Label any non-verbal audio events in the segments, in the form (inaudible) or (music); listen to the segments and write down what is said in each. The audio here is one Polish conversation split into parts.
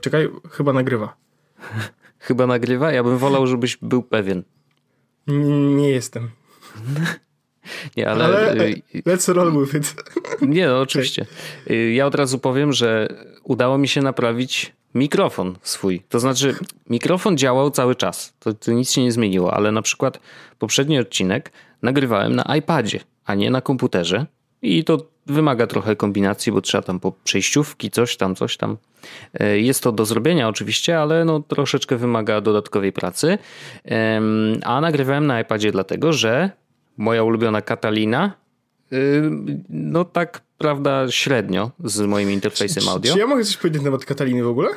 Czekaj, chyba nagrywa. (laughs) Chyba nagrywa? Ja bym wolał, żebyś był pewien. Nie jestem. (laughs) Nie, ale... ale let's roll with it. (laughs) Nie, no oczywiście. Y, ja od razu powiem, że udało mi się naprawić mikrofon swój. To znaczy, mikrofon działał cały czas. To, to nic się nie zmieniło, ale na przykład poprzedni odcinek nagrywałem na iPadzie, a nie na komputerze. I to wymaga trochę kombinacji, bo trzeba tam po przejściówki, coś tam, coś tam. E, jest to do zrobienia oczywiście, ale no troszeczkę wymaga dodatkowej pracy. A nagrywałem na iPadzie dlatego, że moja ulubiona Catalina y, no tak, prawda, średnio z moim interfejsem audio. Czy, czy ja mogę coś powiedzieć na temat Kataliny w ogóle?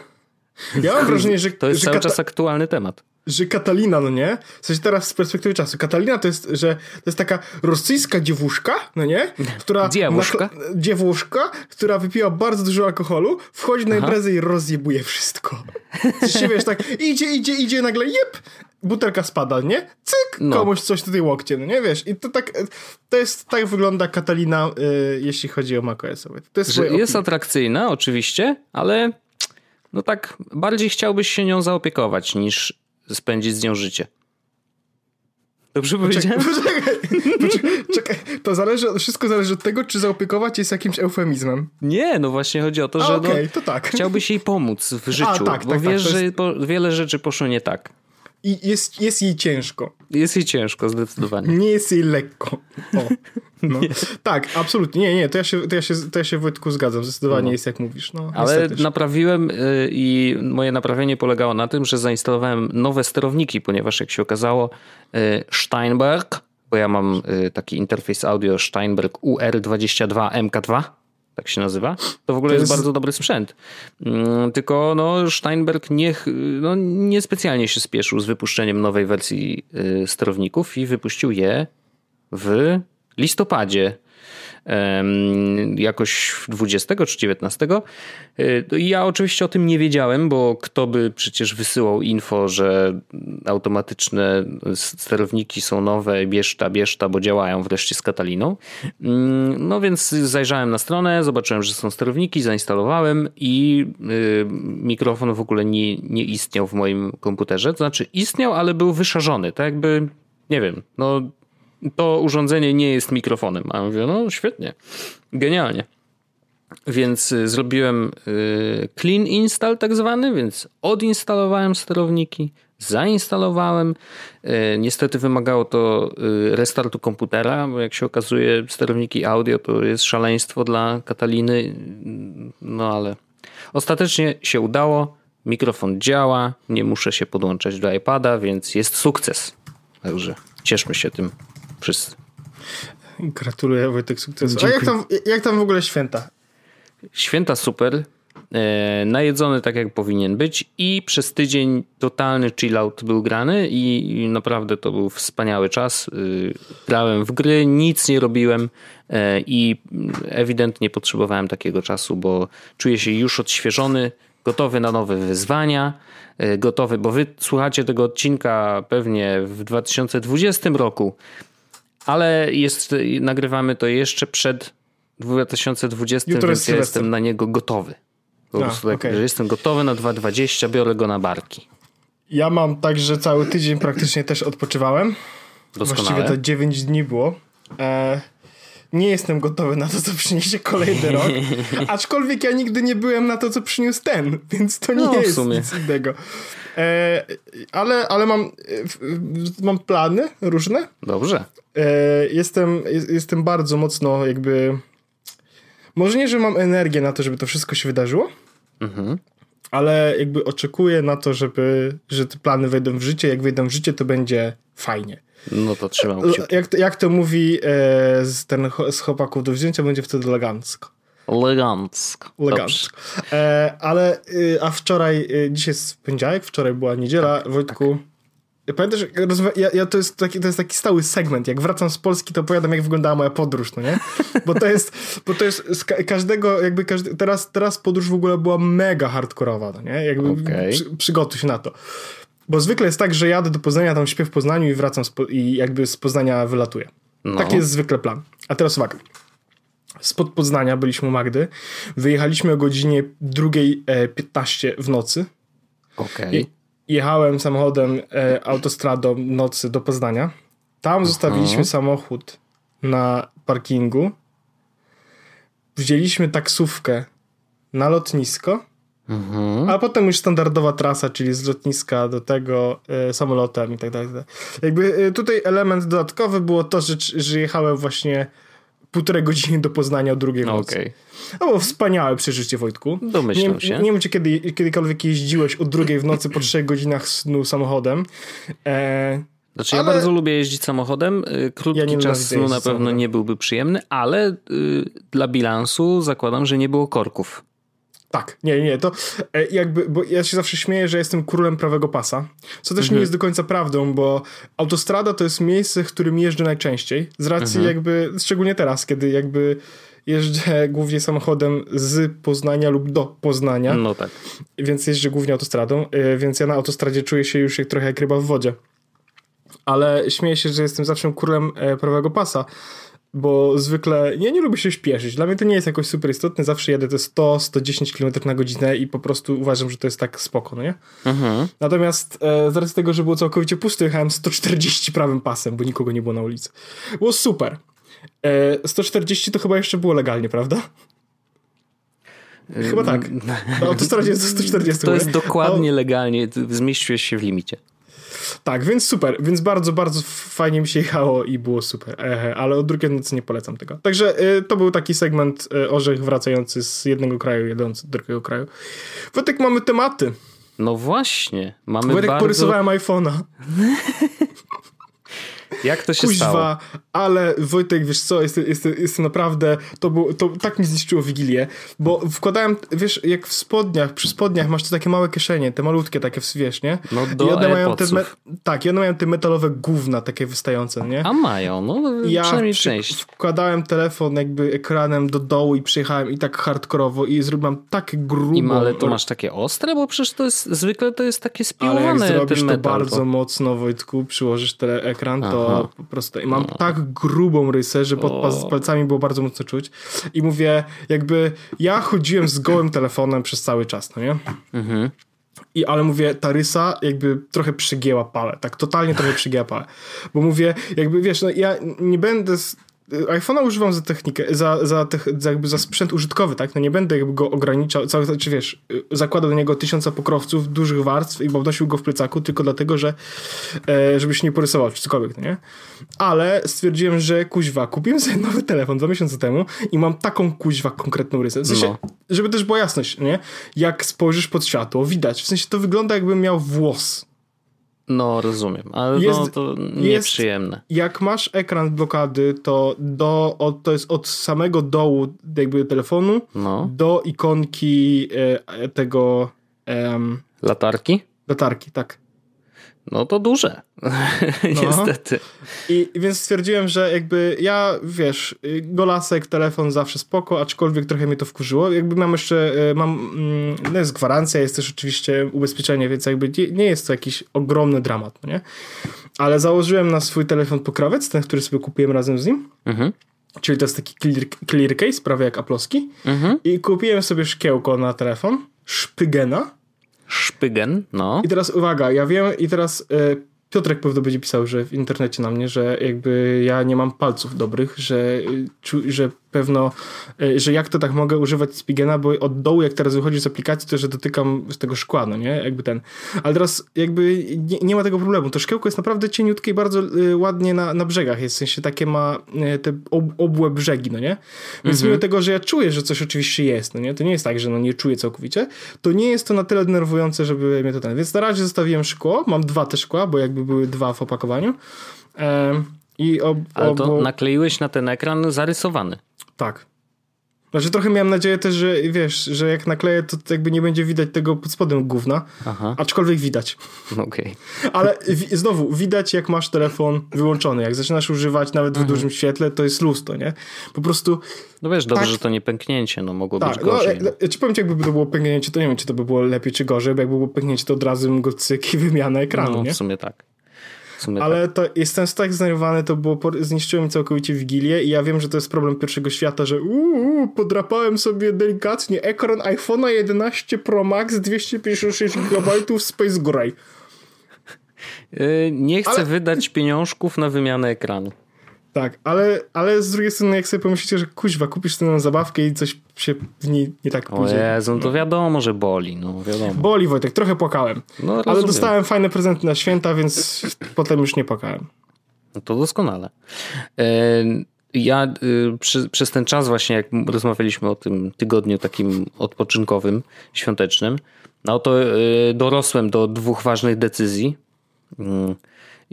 Ja mam (laughs) wrażenie, że... To jest że cały czas aktualny temat że Katalina, no nie? W sensie teraz z perspektywy czasu. Katalina to jest, że to jest taka rosyjska dziewuszka, no nie? Która dziewuszka? Dziewuszka, która wypiła bardzo dużo alkoholu, wchodzi na imprezę i rozjebuje wszystko. się wiesz, tak idzie, idzie, idzie, nagle jep, butelka spada, nie? Cyk, no. komuś coś tutaj łokciem, no nie? Wiesz, i to tak, to jest, tak wygląda Katalina, y, jeśli chodzi o macOS. To jest, jest atrakcyjna, oczywiście, ale no tak, bardziej chciałbyś się nią zaopiekować niż spędzić z nią życie. Dobrze powiedziałem? (laughs) Poczekaj, poczekaj, czekaj, to zależy, wszystko zależy od tego, czy zaopiekować jest jakimś eufemizmem. Nie, no właśnie chodzi o to, że okay, no, to tak. chciałbyś jej pomóc w życiu, A, tak, bo tak, wiesz, tak, że jest... wiele rzeczy poszło nie tak. I jest, jest jej ciężko. Jest jej ciężko, zdecydowanie. Nie jest jej lekko. O. No. (laughs) Tak, absolutnie. Nie, nie, to ja się, to ja się, to ja się Wojtku zgadzam. Zdecydowanie no. jest jak mówisz. No, Ale naprawiłem y, i moje naprawienie polegało na tym, że zainstalowałem nowe sterowniki, ponieważ jak się okazało y, Steinberg, bo ja mam y, taki interfejs audio Steinberg UR22 MK2, tak się nazywa, to w ogóle to jest... jest... bardzo dobry sprzęt. Mm, tylko no, Steinberg niech, no, niespecjalnie się spieszył z wypuszczeniem nowej wersji sterowników i wypuścił je w listopadzie jakoś 20 czy 19. Y, ja oczywiście o tym nie wiedziałem, bo kto by przecież wysyłał info, że automatyczne sterowniki są nowe, bierz ta, bo działają wreszcie z Kataliną. Mm, no więc zajrzałem na stronę, zobaczyłem, że są sterowniki, zainstalowałem i y, mikrofon w ogóle nie, nie istniał w moim komputerze. To znaczy istniał, ale był wyszarzony, tak jakby, nie wiem, no to urządzenie nie jest mikrofonem. A ja mówię, no świetnie, genialnie. Więc y, zrobiłem y, clean install tak zwany, więc odinstalowałem sterowniki, zainstalowałem. Y, niestety wymagało to restartu komputera, bo jak się okazuje sterowniki audio to jest szaleństwo dla Kataliny, no ale ostatecznie się udało. Mikrofon działa, nie muszę się podłączać do iPada, więc jest sukces. Także cieszmy się tym wszyscy. Gratuluję Wojtek sukcesu. A jak tam, jak tam w ogóle święta? Święta super. E, najedzony tak jak powinien być i przez tydzień totalny chillout był grany i, naprawdę to był wspaniały czas. E, grałem w gry, nic nie robiłem e, i ewidentnie potrzebowałem takiego czasu, bo czuję się już odświeżony, gotowy na nowe wyzwania, gotowy, bo wy słuchacie tego odcinka pewnie w 2020 roku, ale jest, nagrywamy to jeszcze przed 2020, Jutro więc ja jestem na niego gotowy. Po prostu tak, okay. że jestem gotowy na 2.20, biorę go na barki. Ja mam tak, że cały tydzień praktycznie też odpoczywałem. Doskonale. Właściwie to 9 dni było. E, nie jestem gotowy na to, co przyniesie kolejny rok. (laughs) Aczkolwiek ja nigdy nie byłem na to, co przyniósł ten, więc to nie no, jest nic innego. E, ale, ale mam, e, mam plany różne. Dobrze. E, jestem, jestem bardzo mocno jakby. Może nie, że mam energię na to, żeby to wszystko się wydarzyło, mhm. ale jakby oczekuję na to, żeby, że te plany wejdą w życie. Jak wejdą w życie, to będzie fajnie. No to trzymam kciuki. Jak, jak to mówi e, z, ten, z chłopaków do wzięcia, będzie wtedy elegancko. Elegancko. Elegancko. E, ale, y, a wczoraj, y, dzisiaj jest poniedziałek, wczoraj była niedziela. Tak, Wojtku, Pamiętasz, ja, ja, to, jest taki, to jest taki stały segment. Jak wracam z Polski, to opowiadam, jak wyglądała moja podróż, no nie? Bo to jest, bo to jest z każdego, jakby każdy, teraz, teraz podróż w ogóle była mega hardkorowa, no nie? Jakby okay. przy, przygotuj się na to. Bo zwykle jest tak, że jadę do Poznania, tam śpię w Poznaniu i wracam i jakby z Poznania wylatuję. No. Taki jest zwykle plan. A teraz uwaga. Spod Poznania byliśmy u Magdy. Wyjechaliśmy o godzinie 2.15 w nocy. Okej. Okay jechałem samochodem e, autostradą nocy do Poznania. Tam zostawiliśmy samochód na parkingu. Wzięliśmy taksówkę na lotnisko. Mhm. A potem już standardowa trasa, czyli z lotniska do tego e, samolotem i tak dalej. Jakby e, tutaj element dodatkowy było to, że, że jechałem właśnie półtorej godziny do Poznania o drugiej no, nocy. Okay. To było wspaniałe przeżycie, Wojtku. Domyślam nie, się. Nie wiem, czy kiedy, kiedykolwiek jeździłeś o drugiej w nocy po trzech godzinach snu samochodem. E, znaczy, ale... ja bardzo lubię jeździć samochodem. Y, krótki ja czas snu na pewno samochodem. nie byłby przyjemny, ale y, dla bilansu zakładam, że nie było korków. Tak, nie, nie, to e, jakby, bo ja się zawsze śmieję, że jestem królem prawego pasa, co też mhm. nie jest do końca prawdą, bo autostrada to jest miejsce, w którym jeżdżę najczęściej, z racji mhm. jakby, szczególnie teraz, kiedy jakby jeżdżę (laughs) głównie samochodem z Poznania lub do Poznania. No tak. Więc jeżdżę głównie autostradą, e, więc ja na autostradzie czuję się już jak trochę jak ryba w wodzie. Ale śmieję się, że jestem zawsze królem e, prawego pasa, bo zwykle ja nie lubię się śpieszyć. Dla mnie to nie jest jakoś super istotne. Zawsze jadę te 100-110 km na godzinę i po prostu uważam, że to jest tak spoko, no nie? Mhm. Natomiast e, z racji tego, że było całkowicie pusto, jechałem 140 prawym pasem, bo nikogo nie było na ulicy. Było super. E, 140 to chyba jeszcze było legalnie, prawda? Chyba tak. Na autostradzie jest 140. To jest dokładnie legalnie. Zmieściłeś się w limicie. Tak, więc super, więc bardzo, bardzo fajnie mi się jechało i było super, Ehe, ale od drugiej nocy nie polecam tego. Także y, to był taki segment y, orzech wracający z jednego kraju, jedący do drugiego kraju. Wojtek, mamy tematy. No właśnie, mamy Wojtek, bardzo... porysowałem iPhone'a. (laughs) Jak to się Kuźwa, stało? ale Wojtek, wiesz co, jest, jest, jest naprawdę, to, było, to tak mi zniszczyło Wigilię, bo wkładałem, wiesz, jak w spodniach, przy spodniach masz te takie małe kieszenie, te malutkie takie, wiesz, nie? No do I one mają te me, Tak, i one mają te metalowe gówna takie wystające, nie? A mają, no ja przynajmniej część. wkładałem telefon jakby ekranem do dołu i przyjechałem i tak hardkorowo i zrobiłem tak grubo. I ale to masz takie ostre, bo przecież to jest, zwykle to jest takie spiłowane Ale jak zrobisz to bardzo to... mocno, Wojtku, przyłożysz ten ekran, to po prostu. I mam no. tak grubą rysę, że pod palcami było bardzo mocno czuć. I mówię, jakby ja chodziłem z gołym telefonem przez cały czas, no nie? Mhm. I, ale mówię, ta rysa jakby trochę przygięła pałę, tak totalnie trochę przygięła pałę. Bo mówię, jakby wiesz, no ja nie będę iPhone'a używam za technikę, za, za, za, jakby za sprzęt użytkowy, tak? No nie będę jakby go ograniczał, cały, czy wiesz, zakładał do niego tysiąca pokrowców, dużych warstw i nosił go w plecaku tylko dlatego, że e, żeby się nie porysował, czy cokolwiek, no nie? Ale stwierdziłem, że kuźwa, kupiłem sobie nowy telefon dwa miesiące temu i mam taką kuźwa konkretną rysę. W sensie, no. żeby też była jasność, nie? Jak spojrzysz pod światło, widać. W sensie to wygląda jakbym miał włos no, rozumiem, ale jest, no, to nieprzyjemne. Jest, jak masz ekran blokady, to, do, od, to jest od samego dołu jakby telefonu no. do ikonki e, tego... Latarki? Latarki, tak. No to duże. No. (laughs) Niestety. I więc stwierdziłem, że jakby ja, wiesz, golasek, telefon zawsze spoko, aczkolwiek trochę mnie to wkurzyło. Jakby mam jeszcze, e, mam, mm, no jest gwarancja, jest też oczywiście ubezpieczenie, więc jakby nie jest to jakiś ogromny dramat, no nie? Ale założyłem na swój telefon pokrowiec, ten, który sobie kupiłem razem z nim. Mhm. Czyli to jest taki clear, clear case, prawie jak aploski. Mhm. I kupiłem sobie szkiełko na telefon, szpygena Szpygen, no. I teraz uwaga, ja wiem i teraz y, Piotrek pewno będzie pisał, że w internecie na mnie, że jakby ja nie mam palców dobrych, że, y, że pewno, e, że jak to tak mogę używać Spigena, bo od dołu jak teraz wychodzi z aplikacji, to że dotykam z tego szkła, no nie? Jakby ten. Ale teraz jakby nie, nie ma tego problemu. To szkiełko jest naprawdę cieniutkie i bardzo y, ładnie na, na brzegach jest, w sensie takie ma y, te ob, obłe brzegi, no nie? Więc mhm. mimo tego, że ja czuję, że coś oczywiście jest, no nie? To nie jest tak, że no nie czuję całkowicie, to nie jest to na tyle denerwujące, żeby mnie to ten. Więc na razie zostawiłem szkło, mam dwa te szkła, bo jakby były dwa w opakowaniu. I ob, Ale to nakleiłeś na ten ekran zarysowany. Tak. Znaczy trochę miałem nadzieję też, że wiesz, że jak nakleję, to jakby nie będzie widać tego pod spodem gówna, Aha. aczkolwiek widać. Okej. Okay. Ale znowu, widać jak masz telefon wyłączony. Jak zaczynasz używać nawet w dużym świetle, to jest lustro, nie? Po prostu... No wiesz, dobrze, tak, że to nie pęknięcie, no mogło tak, być gorzej. No, no. Czy powiem ci, jakby to było pęknięcie, to nie wiem, czy to by było lepiej, czy gorzej, bo jakby było pęknięcie, to od razu bym go cyk i wymiana ekranu, no, nie? w sumie tak. Ale tak. to jestem tak zdenerwowany, to było, zniszczyłem całkowicie Wigilię i ja wiem, że to jest problem pierwszego świata, że uuu, podrapałem sobie delikatnie ekran iPhone'a 11 Pro Max 256 GB Space Gray. Yy, nie chcę Ale... wydać pieniążków na wymianę ekranu. Tak, ale, ale z drugiej strony, jak sobie pomyślicie, że kuźwa, kupisz tę zabawkę i coś się w niej nie tak pójdzie. O Jezu, no to wiadomo, że boli, no wiadomo. Boli Wojtek, trochę płakałem. No, ale dostałem fajne prezenty na święta, więc potem już nie płakałem. No to doskonale. E, ja y, przy, przez ten czas właśnie, jak rozmawialiśmy o tym tygodniu takim odpoczynkowym, świątecznym, no to y, dorosłem do dwóch ważnych decyzji.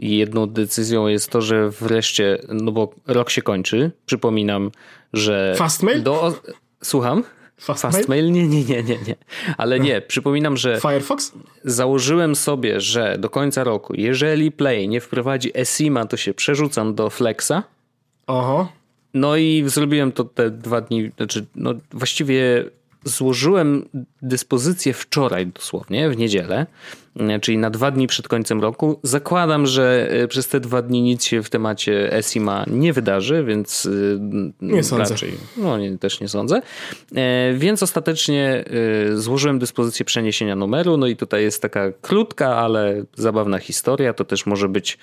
I jedną decyzją jest to, że wreszcie, no bo rok się kończy. Przypominam, że. Fastmail? Do... Słucham? Fastmail? Fastmail? Nie, nie, nie, nie, nie. Ale nie, (laughs) przypominam, że. Firefox? Założyłem sobie, że do końca roku, jeżeli Play nie wprowadzi ESIMA, to się przerzucam do Flexa. Oho. No i zrobiłem to te dwa dni, znaczy, no właściwie złożyłem dyspozycję wczoraj dosłownie, w niedzielę, czyli na dwa dni przed końcem roku. Zakładam, że e, przez te dwa dni nic się w temacie ESIMA nie wydarzy, więc e, nie sądzę. raczej no, nie, też nie sądzę. Więc ostatecznie złożyłem dyspozycję przeniesienia numeru, no i tutaj jest taka krótka, ale zabawna historia. To też może być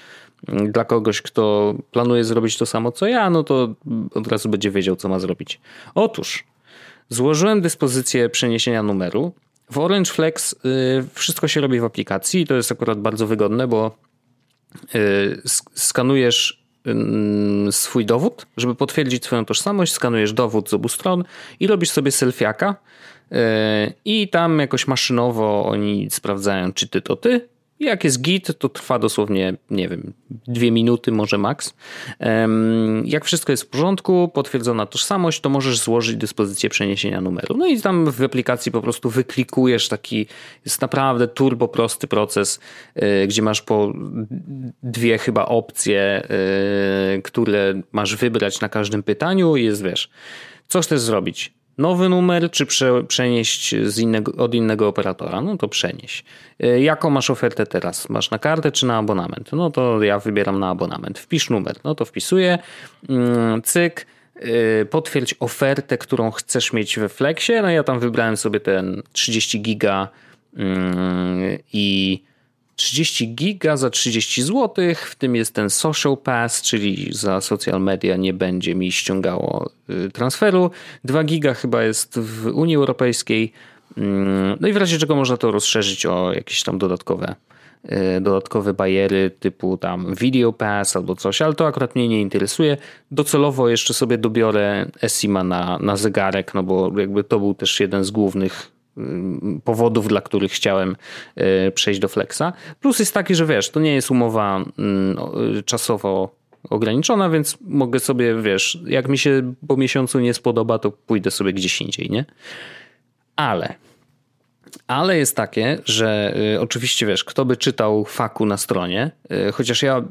mm, dla kogoś, kto planuje zrobić to samo co ja, no to od razu będzie wiedział, co ma zrobić. Otóż Złożyłem dyspozycję przeniesienia numeru. W Orange Flex y, wszystko się robi w aplikacji to jest akurat bardzo wygodne, bo y, skanujesz y, swój dowód, żeby potwierdzić swoją tożsamość, skanujesz dowód z obu stron i robisz sobie selfiaka i tam jakoś maszynowo oni sprawdzają, czy ty to ty, jak jest git, to trwa dosłownie, nie wiem, dwie minuty, może maks. Jak wszystko jest w porządku, potwierdzona tożsamość, to możesz złożyć dyspozycję przeniesienia numeru. No i tam w aplikacji po prostu wyklikujesz taki, jest naprawdę turbo prosty proces, e, gdzie masz po dwie chyba opcje, e, które masz wybrać na każdym pytaniu jest, wiesz, co chcesz zrobić? Nowy numer, czy prze, przenieść innego, od innego operatora? No to przenieś. E, jaką masz ofertę teraz? Masz na kartę czy na abonament? No to ja wybieram na abonament. Wpisz numer. No to wpisuję. Mm, cyk. E, potwierdź ofertę, którą chcesz mieć we Flexie. No ja tam wybrałem sobie ten 30 giga mm, i 30 giga za 30 zł, w tym jest ten social pass, czyli za social media nie będzie mi ściągało y, transferu. 2 giga chyba jest w Unii Europejskiej. Mm, no i w razie czego można to rozszerzyć o jakieś tam dodatkowe y, dodatkowe bariery typu tam video pass albo coś, ale to akurat mnie nie interesuje. Docelowo jeszcze sobie dobiorę Esima na, na zegarek, no bo jakby to był też jeden z głównych powodów, dla których chciałem y, przejść do Flexa. Plus jest taki, że wiesz, to nie jest umowa mm, y, czasowo ograniczona, więc mogę sobie, wiesz, jak mi się po miesiącu nie spodoba, to pójdę sobie gdzieś indziej, nie? Ale ale jest takie, że y, oczywiście wiesz, kto by czytał faku na stronie, y, chociaż ja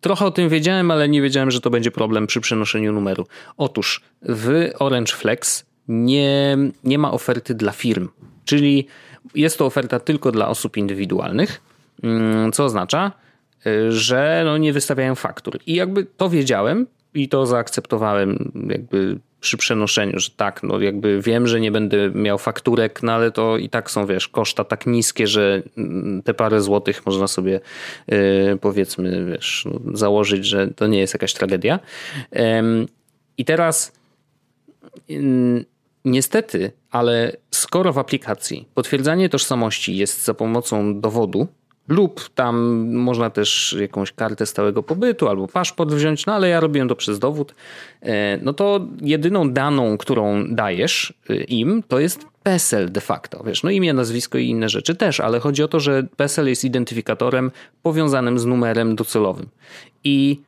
trochę o tym wiedziałem, ale nie wiedziałem, że to będzie problem przy przenoszeniu numeru. Otóż w Orange Flex nie, nie ma oferty dla firm, czyli jest to oferta tylko dla osób indywidualnych, mm, co oznacza, y, że no nie wystawiają faktur. I jakby to wiedziałem i to zaakceptowałem jakby przy przenoszeniu, że tak, no jakby wiem, że nie będę miał fakturek, no ale to i tak są, wiesz, koszta tak niskie, że mm, te parę złotych można sobie yy, powiedzmy, wiesz, no, założyć, że to nie jest jakaś tragedia. I teraz Niestety, ale skoro w aplikacji potwierdzanie tożsamości jest za pomocą dowodu, lub tam można też jakąś kartę stałego pobytu albo paszport wziąć, no ale ja robiłem to przez dowód, e, no to jedyną daną, którą dajesz e, im, to jest PESEL de facto. Wiesz, no imię, nazwisko i inne rzeczy też, ale chodzi o to, że PESEL jest identyfikatorem powiązanym z numerem docelowym. I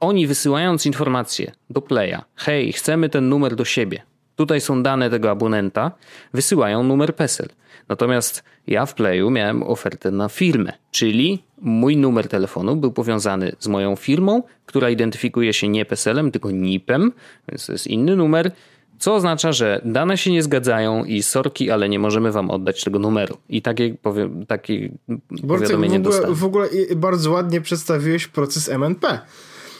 oni wysyłając informację do Playa, hej, chcemy ten numer do siebie, Tutaj są dane tego abonenta, wysyłają numer PESEL. Natomiast ja w Playu miałem ofertę na firmę, czyli mój numer telefonu był powiązany z moją firmą, która identyfikuje się nie PESEL-em, tylko NIP-em, więc to jest inny numer, co oznacza, że dane się nie zgadzają i sorki, ale nie możemy wam oddać tego numeru. I takie, powie, takie powiadomienie w ogóle, w ogóle bardzo ładnie przedstawiłeś proces MNP.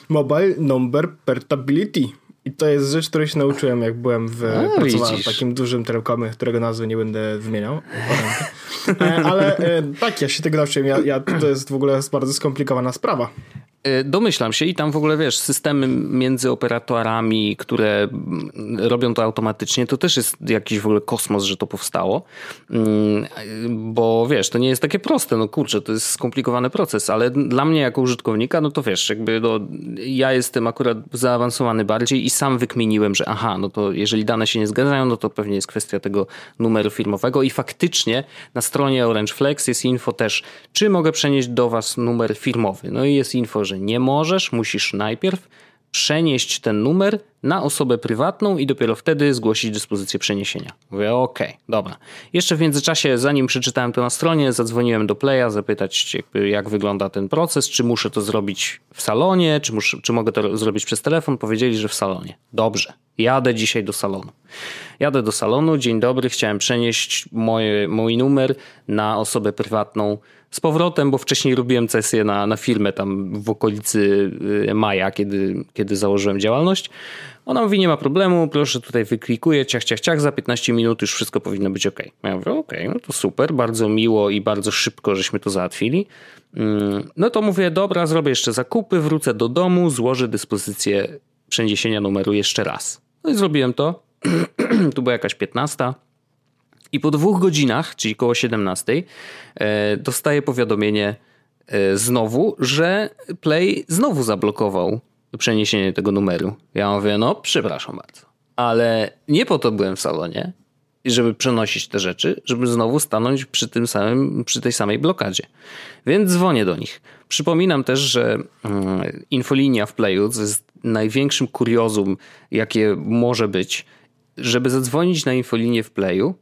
Mobile Number Portability. I to jest rzecz, której się nauczyłem, jak byłem w A, pracowałem w takim dużym telekomie, którego nazwy nie będę wymieniał. E, ale e, tak, ja się tego nauczyłem. Ja, ja, to jest w ogóle bardzo skomplikowana sprawa. E, domyślam się i tam w ogóle wiesz, systemy między operatorami, które robią to automatycznie, to też jest jakiś w ogóle kosmos, że to powstało. Mm, bo wiesz, to nie jest takie proste, no kurczę, to jest skomplikowany proces, ale dla mnie jako użytkownika, no to wiesz, jakby no, ja jestem akurat zaawansowany bardziej i sam wykminiłem, że aha, no to jeżeli dane się nie zgadzają, no to pewnie jest kwestia tego numeru firmowego i faktycznie na stronie Orange Flex jest info też, czy mogę przenieść do was numer firmowy. No i jest info, że że nie możesz, musisz najpierw przenieść ten numer na osobę prywatną i dopiero wtedy zgłosić dyspozycję przeniesienia. Mówię, okej, okay, dobra. Jeszcze w międzyczasie, zanim przeczytałem to na stronie, zadzwoniłem do Playa zapytać, jakby, jak wygląda ten proces, czy muszę to zrobić w salonie, czy, muszę, czy mogę to zrobić przez telefon. Powiedzieli, że w salonie. Dobrze, jadę dzisiaj do salonu. Jadę do salonu, dzień dobry, chciałem przenieść moje, mój numer na osobę prywatną z powrotem, bo wcześniej robiłem sesję na, na firmę tam w okolicy y, maja, kiedy, kiedy założyłem działalność. Ona mówi, nie ma problemu, proszę tutaj wyklikuję, ciach, ciach, ciach, za 15 minut już wszystko powinno być ok. Ja mówię, ok, no to super, bardzo miło i bardzo szybko żeśmy to załatwili. Mm, no to mówię, dobra, zrobię jeszcze zakupy, wrócę do domu, złożę dyspozycję przeniesienia numeru jeszcze raz. No i zrobiłem to. (clears throat) tu była jakaś 15. I po dwóch godzinach, czyli koło 17, e, dostaję powiadomienie e, znowu, że Play znowu zablokował przeniesienie tego numeru. Ja mówię, no przepraszam bardzo, ale nie po to byłem w salonie, żeby przenosić te rzeczy, żeby znowu stanąć przy tym samym, przy tej samej blokadzie. Więc dzwonię do nich. Przypominam też, że mm, infolinia w Playu jest największym kuriozum, jakie może być. Żeby zadzwonić na infolinię w Playu,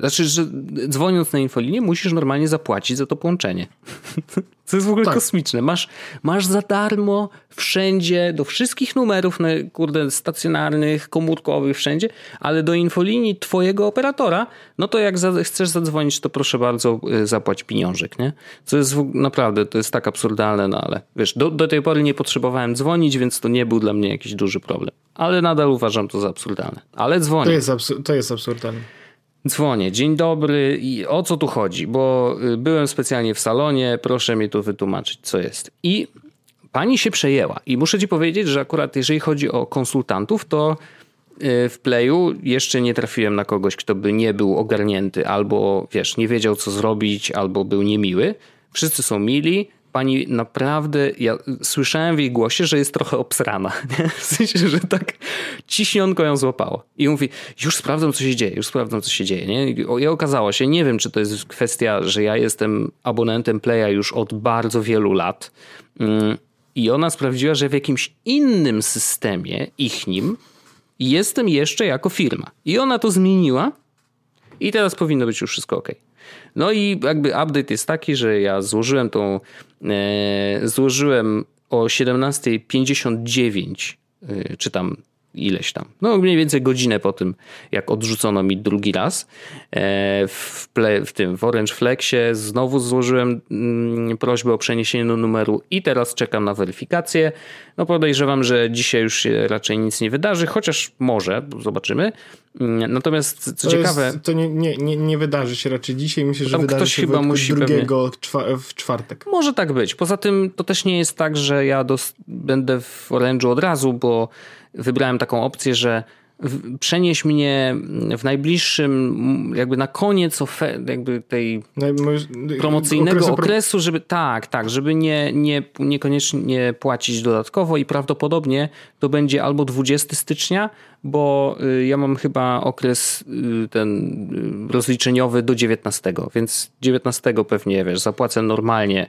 znaczy, że dzwoniąc na infolinię musisz normalnie zapłacić za to połączenie. (laughs) Co jest w ogóle tak. kosmiczne. Masz, masz za darmo wszędzie, do wszystkich numerów, kurde, stacjonarnych, komórkowych, wszędzie, ale do infolinii twojego operatora, no to jak za, chcesz zadzwonić, to proszę bardzo e, zapłać pieniążek, nie? Co jest w, naprawdę, to jest tak absurdalne, no ale wiesz, do, do tej pory nie potrzebowałem dzwonić, więc to nie był dla mnie jakiś duży problem. Ale nadal uważam to za absurdalne. Ale dzwonię. To jest, absur- to jest absurdalne. Dzwonię, dzień dobry i o co tu chodzi? Bo y, byłem specjalnie w salonie, proszę mi tu wytłumaczyć, co jest. I pani się przejęła. I muszę ci powiedzieć, że akurat jeżeli chodzi o konsultantów, to y, w Playu jeszcze nie trafiłem na kogoś, kto by nie był ogarnięty, albo wiesz, nie wiedział co zrobić, albo był niemiły. Wszyscy są mili, pani naprawdę, ja słyszałem w jej głosie, że jest trochę obsrana. (laughs) Nie? W sensie, że tak ciśnionko ją złapało. I mówi, już sprawdzam, co się dzieje, już sprawdzam, co się dzieje. Nie? I okazało się, nie wiem, czy to jest kwestia, że ja jestem abonentem Playa już od bardzo wielu lat. Mm, I ona sprawdziła, że w jakimś innym systemie, ich nim, jestem jeszcze jako firma. I ona to zmieniła i teraz powinno być już wszystko ok. No i jakby update jest taki, że ja złożyłem tą, e, złożyłem o 17.59, e, czy tam ileś tam. No mniej więcej godzinę po tym, jak odrzucono mi drugi raz. E, w, ple, w tym w Orange Flexie znowu złożyłem mm, prośbę o przeniesienie numeru i teraz czekam na weryfikację. No podejrzewam, że dzisiaj już się raczej nic nie wydarzy, chociaż może, zobaczymy. Mm, natomiast co to ciekawe... Jest, to nie, nie, nie, nie, wydarzy się raczej dzisiaj. Myślę, że wydarzy ktoś się chyba musi drugiego pewnie... w czwartek. Może tak być. Poza tym to też nie jest tak, że ja dos- będę w Orange'u od razu, bo wybrałem taką opcję, że przenieś mnie w najbliższym, jakby na koniec jakby tej promocyjnego okresu, okresu, żeby tak, tak, żeby nie, nie, niekoniecznie płacić dodatkowo i prawdopodobnie to będzie albo 20 stycznia, bo y, ja mam chyba okres y, ten y, rozliczeniowy do 19, więc 19 pewnie, wiesz, zapłacę normalnie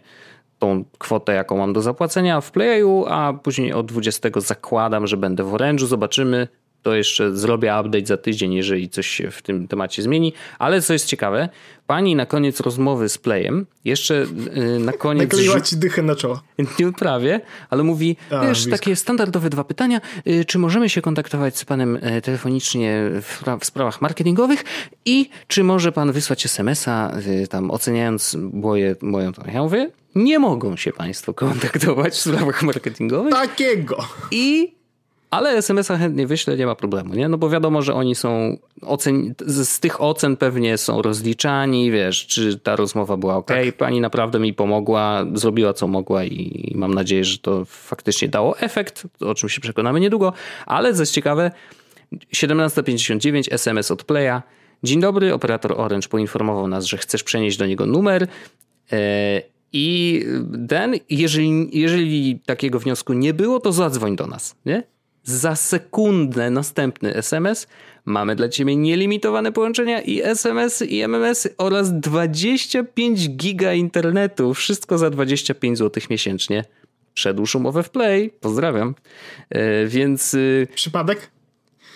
tą kwotę, jaką mam do zapłacenia w Playu, a później od 20 zakładam, że będę w Orange'u, zobaczymy. to jeszcze zrobię update za tydzień, jeżeli coś się w tym temacie zmieni. Ale co jest ciekawe, pani na koniec rozmowy z Playem jeszcze y, na (laughs) koniec... Nakleiła ci dychę na czoło. Nie prawie, ale mówi, A, wiesz, blisko. takie standardowe dwa pytania. Y, czy możemy się kontaktować z panem y, telefonicznie w, w sprawach marketingowych i czy może pan wysłać SMS-a tam oceniając moje, moją... Ja mówię, nie mogą się państwo kontaktować w sprawach marketingowych. Takiego. I ale SMS-a chętnie wyślę, nie ma problemu, nie? No bo wiadomo, że oni są ocen... z tych ocen pewnie są rozliczani, wiesz, czy ta rozmowa była ok, tak. pani naprawdę mi pomogła, zrobiła co mogła i mam nadzieję, że to faktycznie dało efekt, o czym się przekonamy niedługo, ale coś ciekawe, 17.59 SMS od Playa. Dzień dobry, operator Orange poinformował nas, że chcesz przenieść do niego numer. E, I ten, jeżeli, jeżeli takiego wniosku nie było, to zadzwoń do nas, nie? za sekundę następny SMS. Mamy dla Ciebie nielimitowane połączenia i SMS i MMS oraz 25 giga internetu. Wszystko za 25 zł miesięcznie. Przedłuż umowę w Play. Pozdrawiam. E, więc... Y, Przypadek?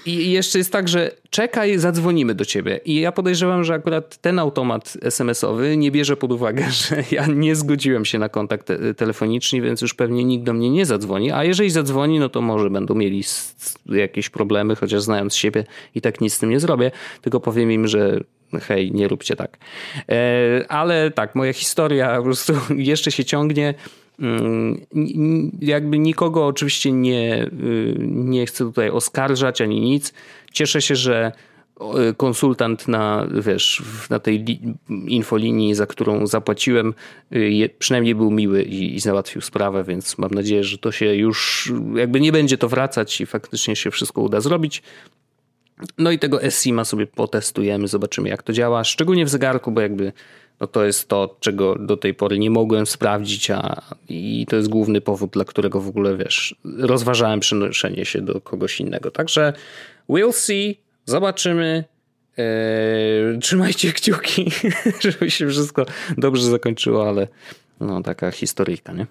I jeszcze jest tak, że czekaj, zadzwonimy do ciebie. I ja podejrzewam, że akurat ten automat SMS-owy nie bierze pod uwagę, (laughs) że ja nie zgodziłem się na kontakt te telefoniczny, więc już pewnie nikt do mnie nie zadzwoni. A jeżeli zadzwoni, no to może będą mieli jakieś problemy, chociaż znając siebie i tak nic z tym nie zrobię, tylko powiem im, że hej, nie róbcie tak. E, ale tak, moja historia po prostu (laughs) jeszcze się ciągnie. Jakby nikogo oczywiście nie, y, nie chcę tutaj oskarżać ani nic. Cieszę się, że konsultant na, wiesz, na tej infolinii, za którą zapłaciłem, y, przynajmniej był miły i, i załatwił sprawę, więc mam nadzieję, że to się już jakby nie będzie to wracać i faktycznie się wszystko uda zrobić. No i tego SIMA sobie potestujemy, zobaczymy jak to działa, szczególnie w zegarku, bo jakby no to jest to, czego do tej pory nie mogłem sprawdzić, a i to jest główny powód, dla którego w ogóle, wiesz, rozważałem przenoszenie się do kogoś innego. Także we'll see, zobaczymy. Eee, trzymajcie kciuki, (laughs) żeby się wszystko dobrze zakończyło, ale no taka historyjka, nie?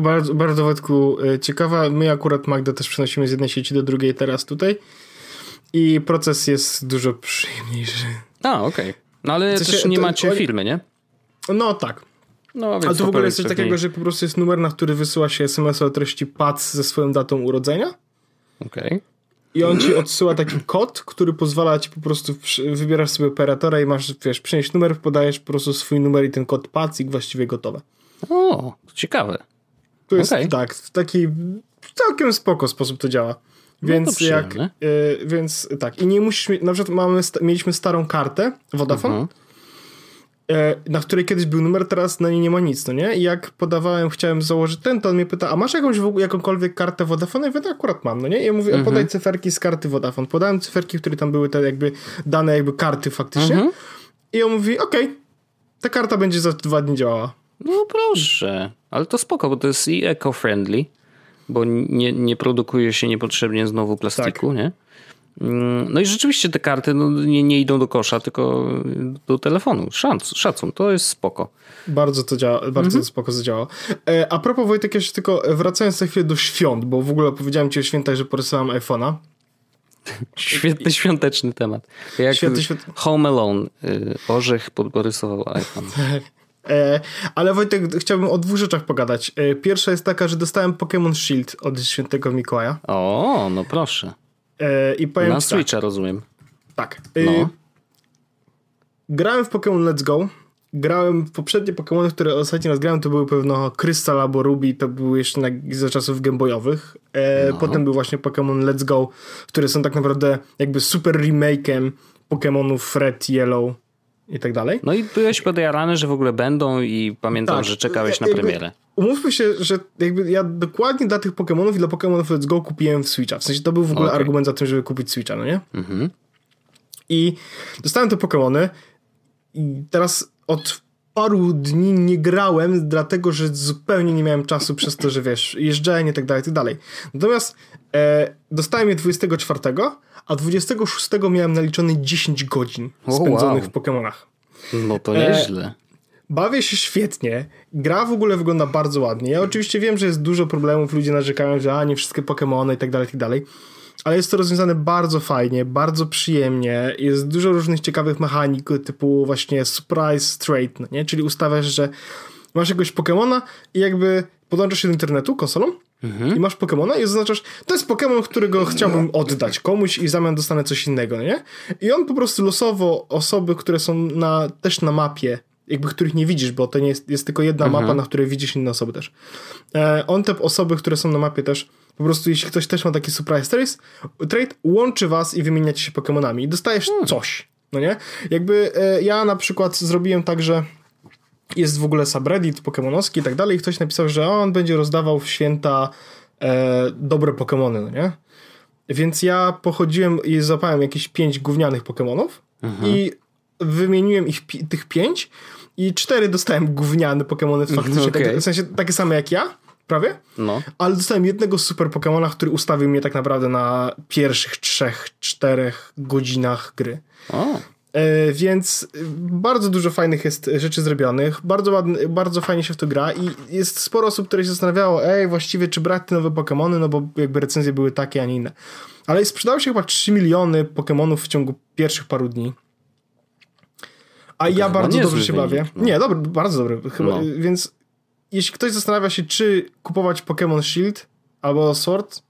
Bardzo, bardzo Wojtku, e, ciekawa. My akurat Magda też przenosimy z jednej sieci do drugiej teraz tutaj i proces jest dużo przyjemniejszy. A, okej. Okay. No ale w też nie to, macie firmy, nie? No tak. No, więc A tu w ogóle jest coś takiego, że po prostu jest numer, na który wysyła się SMS o treści PAC ze swoją datą urodzenia. Okej. Okay. I on ci odsyła taki kod, który pozwala ci po prostu, wybierasz sobie operatora i masz, wiesz, przynieść numer, podajesz po prostu swój numer i ten kod PAC i właściwie gotowe. O, ciekawe. To jest okay. tak, w taki całkiem spoko sposób to działa. No więc no jak. Y, więc tak. I nie musisz mieć. Na przykład mamy, mieliśmy starą kartę Vodafone. Uh -huh. y, na której kiedyś był numer, teraz na niej nie ma nic, no nie? I jak podawałem, chciałem założyć ten, to on mnie pyta, a masz jakąś jakąkolwiek kartę Vodafone? I ja mówię, akurat mam, no nie? I ja mówię, -huh. podaj cyferki z karty Vodafone. Podałem cyferki, które tam były te jakby dane jakby karty faktycznie. -huh. I on mówi, okej, okay, ta karta będzie za dwa dni działała. No proszę, ale to spoko, bo to jest i eco-friendly bo nie, nie produkuje się niepotrzebnie znowu plastiku, tak. nie? Mm, no i rzeczywiście te karty no, nie, nie idą do kosza, tylko do telefonu. Szac, szacun, to jest spoko. Bardzo to działa, bardzo mhm. spoko zadziałało. E, a propos Wojtek, jeszcze tylko wracając na chwilę do świąt, bo w ogóle powiedziałem ci o świętach, że porysyłam iPhone'a. (laughs) Świetny świąteczny temat. Jak Święty. Home Alone. Y, Orzech porysował iPhone. Tak. (laughs) E, ale Wojtek, chciałbym o dwóch rzeczach pogadać. E, pierwsza jest taka, że dostałem Pokémon Shield od świętego Mikołaja. O, no proszę. E, I powiem Na tak. Switcha tak. rozumiem. Tak. No. Grałem w Pokémon Let's Go. Grałem w poprzednie Pokémony, które ostatni raz grałem, to były pewno Crystal albo Ruby, to były jeszcze na, za czasów gameboyowych. No. Potem był właśnie Pokémon Let's Go, które są tak naprawdę jakby super remake'em Pokémonów Red, Yellow i tak dalej. No i byłeś podjarany, że w ogóle będą i pamiętam, tak, że czekałeś na premierę. Umówmy się, że jakby ja dokładnie dla tych Pokémonów i dla Pokémonów Let's Go kupiłem w Switcha. W sensie to był w ogóle okay. argument za tym, żeby kupić Switcha, no nie? Mhm. I dostałem te Pokémony i teraz od paru dni nie grałem, dlatego że zupełnie nie miałem czasu przez to, że wiesz, jeżdżenie i tak dalej, i tak dalej. Natomiast e, dostałem je 24, a 26 miałem naliczone 10 godzin spędzonych wow. w Pokémonach. No to nieźle. E, bawię się świetnie. Gra w ogóle wygląda bardzo ładnie. Ja oczywiście wiem, że jest dużo problemów, ludzie narzekają, że a nie wszystkie Pokémony i tak dalej, i tak dalej. ale jest to rozwiązane bardzo fajnie, bardzo przyjemnie. Jest dużo różnych ciekawych mechanik, typu właśnie surprise straight, no nie? Czyli ustawiasz, że masz jakiegoś Pokemona i jakby podłączasz się do internetu konsolą mhm. i masz Pokemona i zaznaczasz, to jest Pokemon, którego chciałbym oddać komuś i w zamian dostanę coś innego, no nie? I on po prostu losowo osoby, które są na, też na mapie jakby których nie widzisz, bo to nie jest, jest tylko jedna mhm. mapa, na której widzisz inne osoby też. E, on te osoby, które są na mapie też, po prostu jeśli ktoś też ma taki surprise trace, trade, łączy was i wymieniacie się Pokemonami i dostajesz hmm. coś, no nie? Jakby e, ja na przykład zrobiłem tak, że jest w ogóle subreddit pokemonowski i tak dalej i ktoś napisał, że on będzie rozdawał w święta e, dobre Pokemony, no nie? Więc ja pochodziłem i złapałem jakieś pięć gównianych Pokemonów mhm. i wymieniłem ich tych pięć i cztery dostałem gówniane Pokemony faktycznie, okay. tak, w sensie takie same jak ja, prawie, no. ale dostałem jednego super Pokemona, który ustawił mnie tak naprawdę na pierwszych trzech, czterech godzinach gry. O. E, więc bardzo dużo fajnych jest rzeczy zrobionych, bardzo, ładny, bardzo fajnie się w to gra i jest sporo osób, które się zastanawiało, ej, właściwie czy brać te nowe Pokémony, no bo jakby recenzje były takie, a nie inne. Ale sprzedało się chyba 3 miliony Pokémonów w ciągu pierwszych paru dni. A ja bardzo dobrze się bawię. No. Nie, dobry, bardzo dobry. Chyba, no. Więc jeśli ktoś zastanawia się, czy kupować Pokémon Shield albo Sword,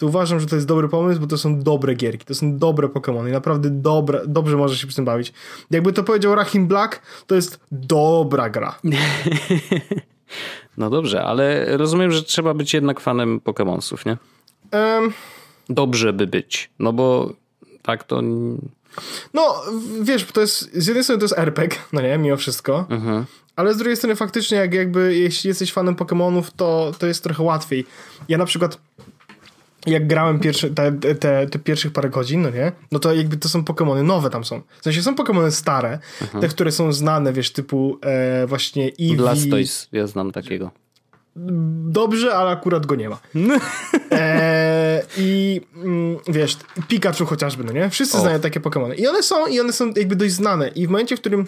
to uważam, że to jest dobry pomysł, bo to są dobre gierki, to są dobre Pokémony i naprawdę dobre, dobrze może się przy tym bawić. Jakby to powiedział Rahim Black, to jest dobra gra. (laughs) No dobrze, ale rozumiem, że trzeba być jednak fanem Pokémonsów, nie? Um, dobrze by być, no bo tak to no, wiesz, to jest, z jednej strony to jest RPG, (laughs) no nie, mimo wszystko, mhm. ale z drugiej strony faktycznie jak jakby, jeśli jesteś fanem Pokémonów, to, to jest trochę łatwiej. Ja na przykład jak grałem pierwsze, te, te, te pierwszych parę godzin, no nie? No to jakby to są Pokémony nowe tam są. W sensie są Pokémony stare, mhm. te, które są znane, wiesz, typu e, właśnie Eevee. Blastoise, ja znam takiego. Dobrze, ale akurat go nie ma. (laughs) E, I mm, wiesz, Pikachu chociażby, no nie? Wszyscy o. znają takie Pokémony. I one są, i one są jakby dość znane. I w momencie, w którym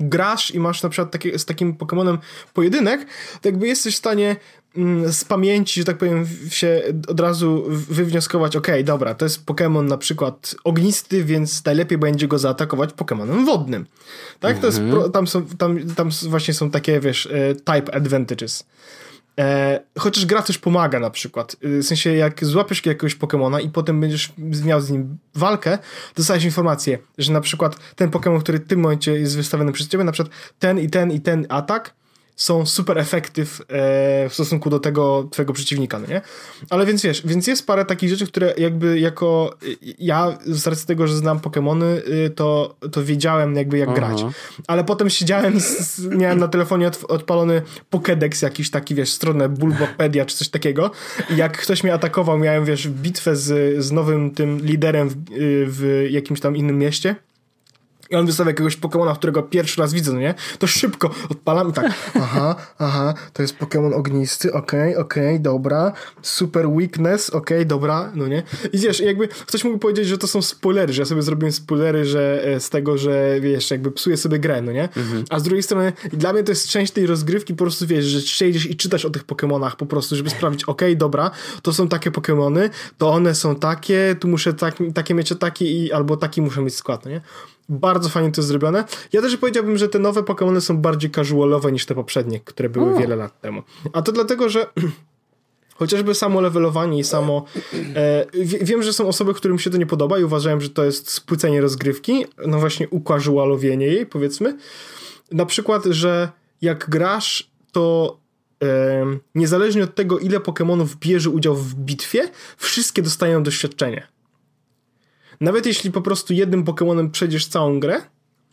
grasz i masz na przykład takie, z takim Pokémonem pojedynek, to jakby jesteś w stanie z pamięci, że tak powiem, się od razu wywnioskować, ok, dobra, to jest Pokémon na przykład ognisty, więc najlepiej będzie go zaatakować Pokémonem wodnym. Tak? To jest, mhm. tam, są, tam, tam właśnie są takie, wiesz, e, type advantages. E, chociaż gra też pomaga na przykład. E, w sensie, jak złapiesz jakiegoś Pokemona i potem będziesz miał z nim walkę, dostajesz informację, że na przykład ten Pokemon, który w tym momencie jest wystawiony przez ciebie, na przykład ten i ten i ten atak są super efektyw e, w stosunku do tego twojego przeciwnika, no nie? Ale więc wiesz, więc jest parę takich rzeczy, które jakby jako ja z racji tego, że znam Pokémony, y, to, to wiedziałem jakby jak Aha. grać. Ale potem siedziałem, z, miałem na telefonie od, odpalony Pokédex jakiś taki, wiesz, stronę Bulbapedia czy coś takiego i jak ktoś mnie atakował, miałem, wiesz, bitwę z, z nowym tym liderem w, y, w jakimś tam innym mieście i on wystawia jakiegoś Pokemona, którego pierwszy raz widzę, no nie? To szybko odpalam i tak, (laughs) aha, aha, to jest Pokemon ognisty, okej, okay, okej, okay, dobra, super weakness, okej, okay, dobra, no nie? I wiesz, jakby ktoś mógł powiedzieć, że to są spoilery, że ja sobie zrobiłem spoilery, że e, z tego, że wiesz, jakby psuję sobie grę, no nie? Mhm. A z drugiej strony dla mnie to jest część tej rozgrywki, po prostu wiesz, że siedzisz i czytasz o tych Pokemonach po prostu, żeby sprawdzić, okej, dobra, to są takie Pokemony, to one są takie, tu muszę tak, takie mieć takie i albo taki muszę mieć skład, no nie? Bardzo fajnie to jest zrobione. Ja też powiedziałbym, że te nowe Pokémony są bardziej casualowe niż te poprzednie, które były o. wiele lat temu. A to dlatego, że (clears throat) chociażby samo levelowanie i samo... E, wiem, że są osoby, którym się to nie podoba i uważają, że to jest spłycenie rozgrywki, no właśnie ucasualowienie jej, powiedzmy. Na przykład, że jak grasz, to e, niezależnie od tego, ile Pokémonów bierze udział w bitwie, wszystkie dostają doświadczenie. Nawet jeśli po prostu jednym Pokémonem przejdziesz całą grę,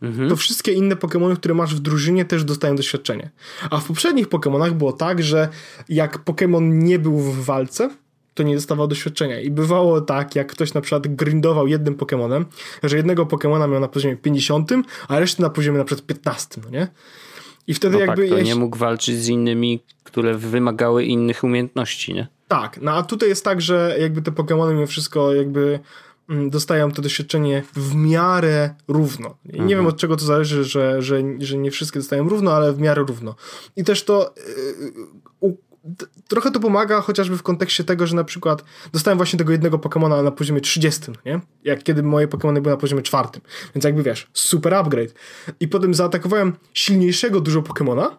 mhm. to wszystkie inne Pokémony, które masz w drużynie też dostają doświadczenie. A w poprzednich Pokémonach było tak, że jak Pokémon nie był w walce, to nie dostawał doświadczenia. I bywało tak, jak ktoś na przykład grindował jednym Pokémonem, że jednego Pokémona miał na poziomie 50, a resztę na poziomie na przykład 15, no nie? I wtedy no jakby... Tak, to jeśli... nie mógł walczyć z innymi, które wymagały innych umiejętności, nie? Tak, no a tutaj jest tak, że jakby te Pokémony mimo wszystko jakby dostają to doświadczenie w miarę równo. Nie mhm. wiem od czego to zależy, że, że, że nie wszystkie dostają równo, ale w miarę równo. I też to y, trochę to pomaga chociażby w kontekście tego, że na przykład dostałem właśnie tego jednego Pokemona na poziomie 30, nie? Jak kiedy moje Pokemony były na poziomie czwartym. Więc jakby wiesz, super upgrade. I potem zaatakowałem silniejszego dużo Pokemona,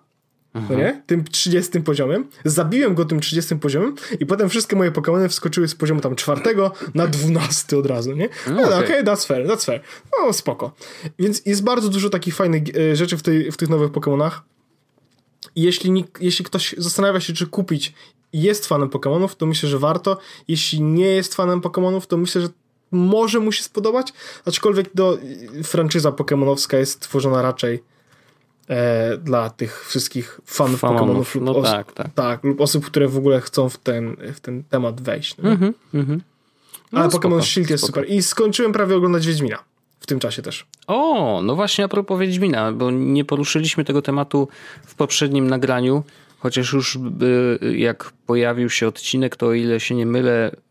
no nie? Tym 30 poziomem. Zabiłem go tym 30 poziomem i potem wszystkie moje Pokémony wskoczyły z poziomu tam czwartego na 12 od razu, nie? No, no okej, okay. okay, that's fair, that's fair. No spoko. Więc jest bardzo dużo takich fajnych e, rzeczy w, tej, w tych nowych Pokémonach. Jeśli, jeśli ktoś zastanawia się, czy kupić jest fanem Pokémonów, to myślę, że warto. Jeśli nie jest fanem Pokémonów, to myślę, że może mu się spodobać, aczkolwiek do, franczyza pokemonowska jest tworzona raczej e, dla tych wszystkich fanów Pokémonów lub, no tak, tak. tak, lub osób, które w ogóle chcą w ten, w ten temat wejść. No, mm -hmm, mm -hmm. no Ale Pokémon Shield jest spoko. super. I skończyłem prawie oglądać Wiedźmina w tym czasie też. O, no właśnie a propos Wiedźmina, bo nie poruszyliśmy tego tematu w poprzednim nagraniu, chociaż już jak pojawił się odcinek, to o ile się nie mylę, y,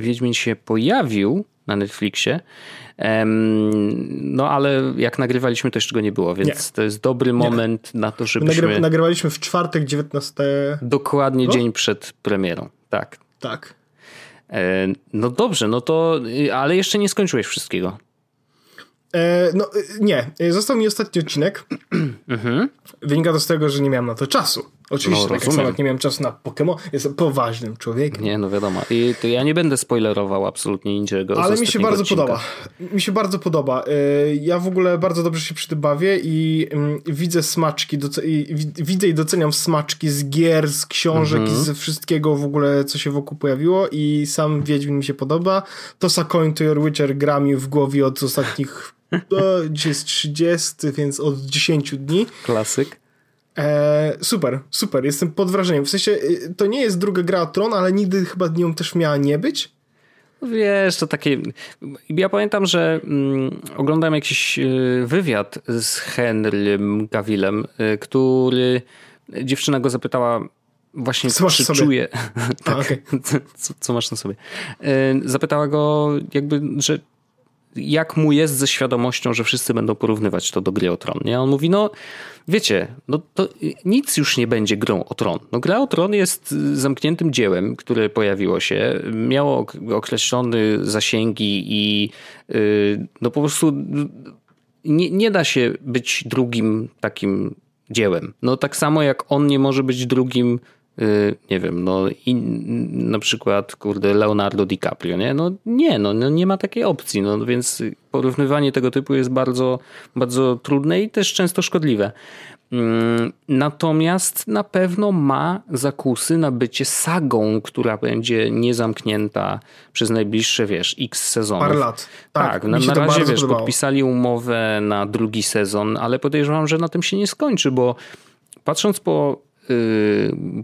Wiedźmin się pojawił na Netflixie. No ale jak nagrywaliśmy, to jeszcze go nie było, więc nie. to jest dobry moment nie. na to, żebyśmy... Nagry nagrywaliśmy w czwartek 19... Dokładnie no? dzień przed premierą, tak. Tak. E, no dobrze, no to... Y, ale jeszcze nie skończyłeś wszystkiego. E, no y, nie, został mi ostatni odcinek. Mhm. Wynika to z tego, że nie miałem na to czasu. Oczywiście, no, tak jak nie miałem czasu na Pokémon, jestem poważnym człowiekiem. Nie, no wiadomo. I to ja nie będę spoilerował absolutnie niczego. Ale mi się bardzo odcinka. podoba. Mi się bardzo podoba. Y, ja w ogóle bardzo dobrze się przy tym bawię i mm, widzę smaczki, widzę i doceniam smaczki z gier, z książek mhm. i ze wszystkiego w ogóle, co się wokół pojawiło i sam Wiedźmin mi się podoba. To Sakoin to Your Witcher gra mi w głowie od ostatnich dzisiaj jest 30, więc od 10 dni. Klasyk. E, super, super, jestem pod wrażeniem. W sensie, y, to nie jest druga gra Tron, ale nigdy chyba nią też miała nie być. Wiesz, to takie. Ja pamiętam, że mm, oglądałem jakiś y, wywiad z Henrym Gavillem, y, który dziewczyna go zapytała, właśnie co czy czuje. (laughs) tak, A, okay. (laughs) co, co, masz na sobie? Zapytała go, jakby, że jak mu jest ze świadomością, że wszyscy będą porównywać to do gry o tron. Nie? On mówi, no wiecie, no to nic już nie będzie grą o tron. No gra o tron jest zamkniętym dziełem, które pojawiło się, miało określone zasięgi i yy, no po prostu nie, nie da się być drugim takim dziełem. No tak samo jak on nie może być drugim Y, nie wiem, no i na przykład, kurde, Leonardo DiCaprio, nie? No nie, no, no nie ma takiej opcji, no więc porównywanie tego typu jest bardzo, bardzo trudne i też często szkodliwe. Mm, natomiast na pewno ma zakusy na bycie sagą, która będzie niezamknięta przez najbliższe, wiesz, x sezonów. Parę lat. Tak, tak na, na razie, wiesz, podobało. podpisali umowę na drugi sezon, ale podejrzewam, że na tym się nie skończy, bo patrząc po Y,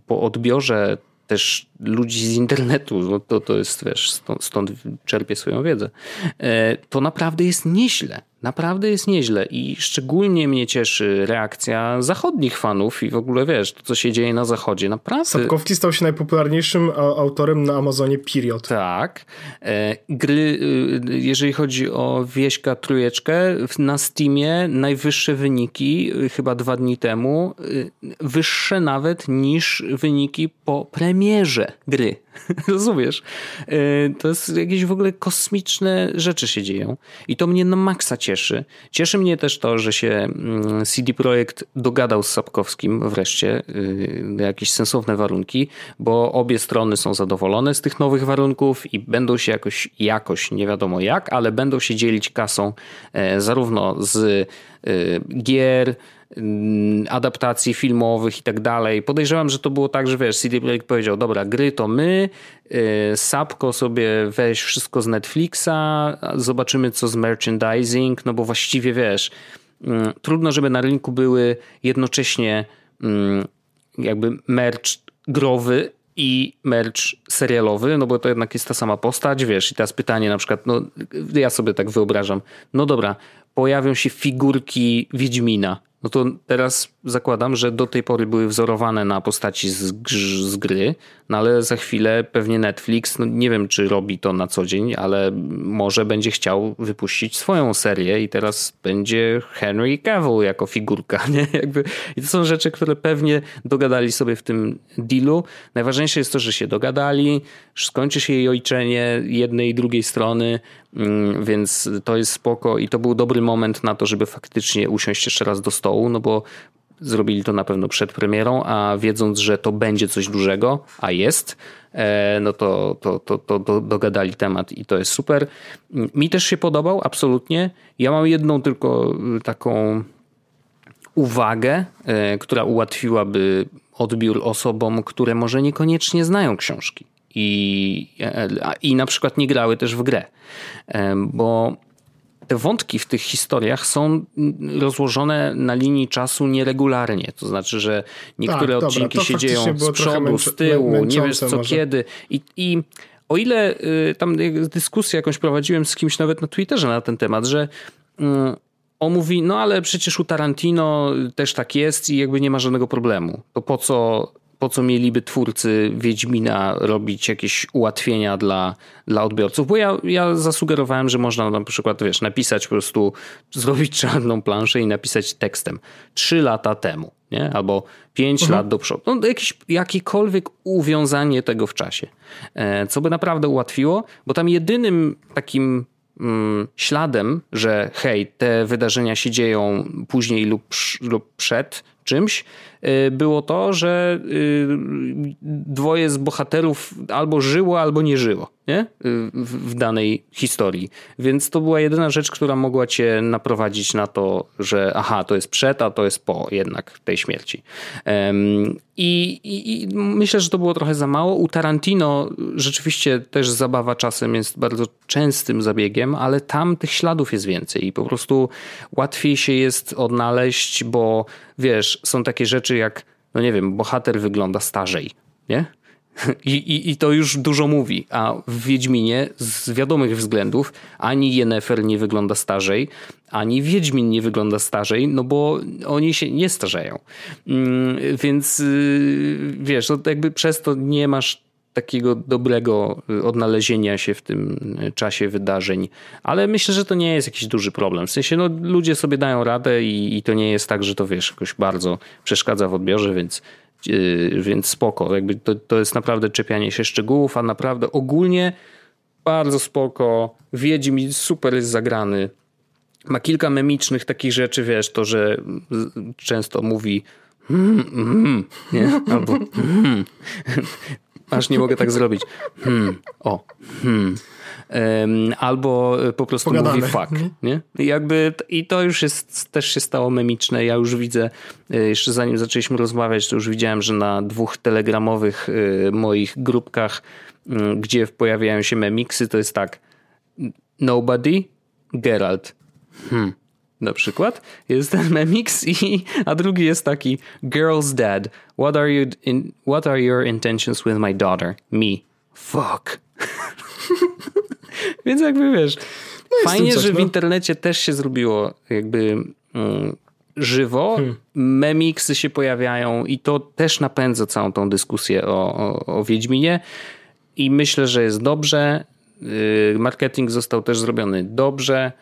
po odbiorze też ludzi z internetu, no to, to jest, wiesz, stąd, stąd czerpię swoją wiedzę, e, to naprawdę jest nieźle. Naprawdę jest nieźle i szczególnie mnie cieszy reakcja zachodnich fanów i w ogóle wiesz, to co się dzieje na zachodzie. Naprawdę. Sapkowski stał się najpopularniejszym autorem na Amazonie period. Tak. E, gry, y, jeżeli chodzi o Wieśka Trójeczkę, na Steamie najwyższe wyniki y, chyba dwa dni temu, y, wyższe nawet niż wyniki po premierze gry. (laughs) Rozumiesz? E, to jest jakieś w ogóle kosmiczne rzeczy się dzieją i to mnie na maksa cieszy. Cieszy mnie też to, że się mm, CD Projekt dogadał z Sapkowskim wreszcie y, na jakieś sensowne warunki, bo obie strony są zadowolone z tych nowych warunków i będą się jakoś, jakoś nie wiadomo jak, ale będą się dzielić kasą e, zarówno z y, gier, adaptacji filmowych i tak dalej. Podejrzewam, że to było tak, że wiesz, CD Projekt powiedział, dobra, gry to my, y, Sapko sobie weź wszystko z Netflixa, zobaczymy co z merchandising, no bo właściwie wiesz, mm, trudno, żeby na rynku były jednocześnie mm, jakby merch growy i merch serialowy, no bo to jednak jest ta sama postać, wiesz, i teraz pytanie na przykład, no ja sobie tak wyobrażam, no dobra, pojawią się figurki Wiedźmina, no to teraz zakładam, że do tej pory były wzorowane na postaci z, z gry, no ale za chwilę pewnie Netflix, no nie wiem czy robi to na co dzień, ale może będzie chciał wypuścić swoją serię i teraz będzie Henry Cavill jako figurka, (laughs) nie? Jakby, I to są rzeczy, które pewnie dogadali sobie w tym dealu. Najważniejsze jest to, że się dogadali, skończy się jej ojczenie jednej i drugiej strony, mm, więc to jest spoko i to był dobry moment na to, żeby faktycznie usiąść jeszcze raz do stołu, no bo zrobili to na pewno przed premierą, a wiedząc, że to będzie coś dużego, a jest, e, no to, to, to, to, dogadali temat i to jest super. Mi też się podobał, absolutnie. Ja mam jedną tylko taką uwagę, e, która ułatwiłaby odbiór osobom, które może niekoniecznie znają książki i, e, i na przykład nie grały też w grę. Bo te wątki w tych historiach są rozłożone na linii czasu nieregularnie. To znaczy, że niektóre tak, odcinki dobra, się dzieją z przodu, z tyłu, nie wiesz co może. kiedy. I, I o ile y, tam dyskusję jakąś prowadziłem z kimś nawet na Twitterze na ten temat, że y, on mówi, no ale przecież u Tarantino też tak jest i jakby nie ma żadnego problemu. To po co po co mieliby twórcy Wiedźmina robić jakieś ułatwienia dla, dla odbiorców? Bo ja, ja zasugerowałem, że można na przykład, wiesz, napisać po prostu, zrobić czarną planszę i napisać tekstem trzy lata temu, nie? Albo pięć mhm. lat do przodu. No, jakieś, jakiekolwiek uwiązanie tego w czasie. E, co by naprawdę ułatwiło, bo tam jedynym takim mm, śladem, że hej, te wydarzenia się dzieją później lub, lub przed czymś, było to, że y, dwoje z bohaterów albo żyło, albo nie żyło nie? W, w, danej historii. Więc to była jedyna rzecz, która mogła cię naprowadzić na to, że aha, to jest przed, a to jest po jednak tej śmierci. I, i, I, myślę, że to było trochę za mało. U Tarantino rzeczywiście też zabawa czasem jest bardzo częstym zabiegiem, ale tam tych śladów jest więcej i po prostu łatwiej się jest odnaleźć, bo wiesz, są takie rzeczy jak, no nie wiem, bohater wygląda starzej, nie? I, i, I to już dużo mówi. A w Wiedźminie z wiadomych względów ani Yennefer nie wygląda starzej, ani Wiedźmin nie wygląda starzej, no bo oni się nie starzeją. Mm, więc y, wiesz, to jakby przez to nie masz takiego dobrego y, odnalezienia się w tym y, czasie wydarzeń, ale myślę, że to nie jest jakiś duży problem. W sensie, no, ludzie sobie dają radę i, i to nie jest tak, że to wiesz, jakoś bardzo przeszkadza w odbiorze, więc Yy, więc spoko. Jakby to, to jest naprawdę czepianie się szczegółów, a naprawdę ogólnie bardzo spoko. Wiedźmi super jest zagrany. Ma kilka memicznych takich rzeczy, wiesz, to, że często mówi hmm, hmm, nie? Albo hmm. Aż nie mogę tak zrobić. Hmm, o, hmm albo po prostu Pogadane. mówi fuck. Nie? I jakby, I to już jest, też się stało memiczne. Ja już widzę, e, jeszcze zanim zaczęliśmy rozmawiać, to już widziałem, że na dwóch telegramowych e, moich grupkach, mm, gdzie pojawiają się memiksy, to jest tak nobody, Geralt. Hmm. Na przykład jest ten (laughs) memix, i, a drugi jest taki Girl's dad. What are, you in, what are your intentions with my daughter? Me. Fuck. (laughs) Więc jakby wiesz, no fajnie, coś, że no. w internecie też się zrobiło jakby mm, żywo, hmm. memiksy się pojawiają i to też napędza całą tą dyskusję o, o, o Wiedźminie i myślę, że jest dobrze. Y, marketing został też zrobiony dobrze.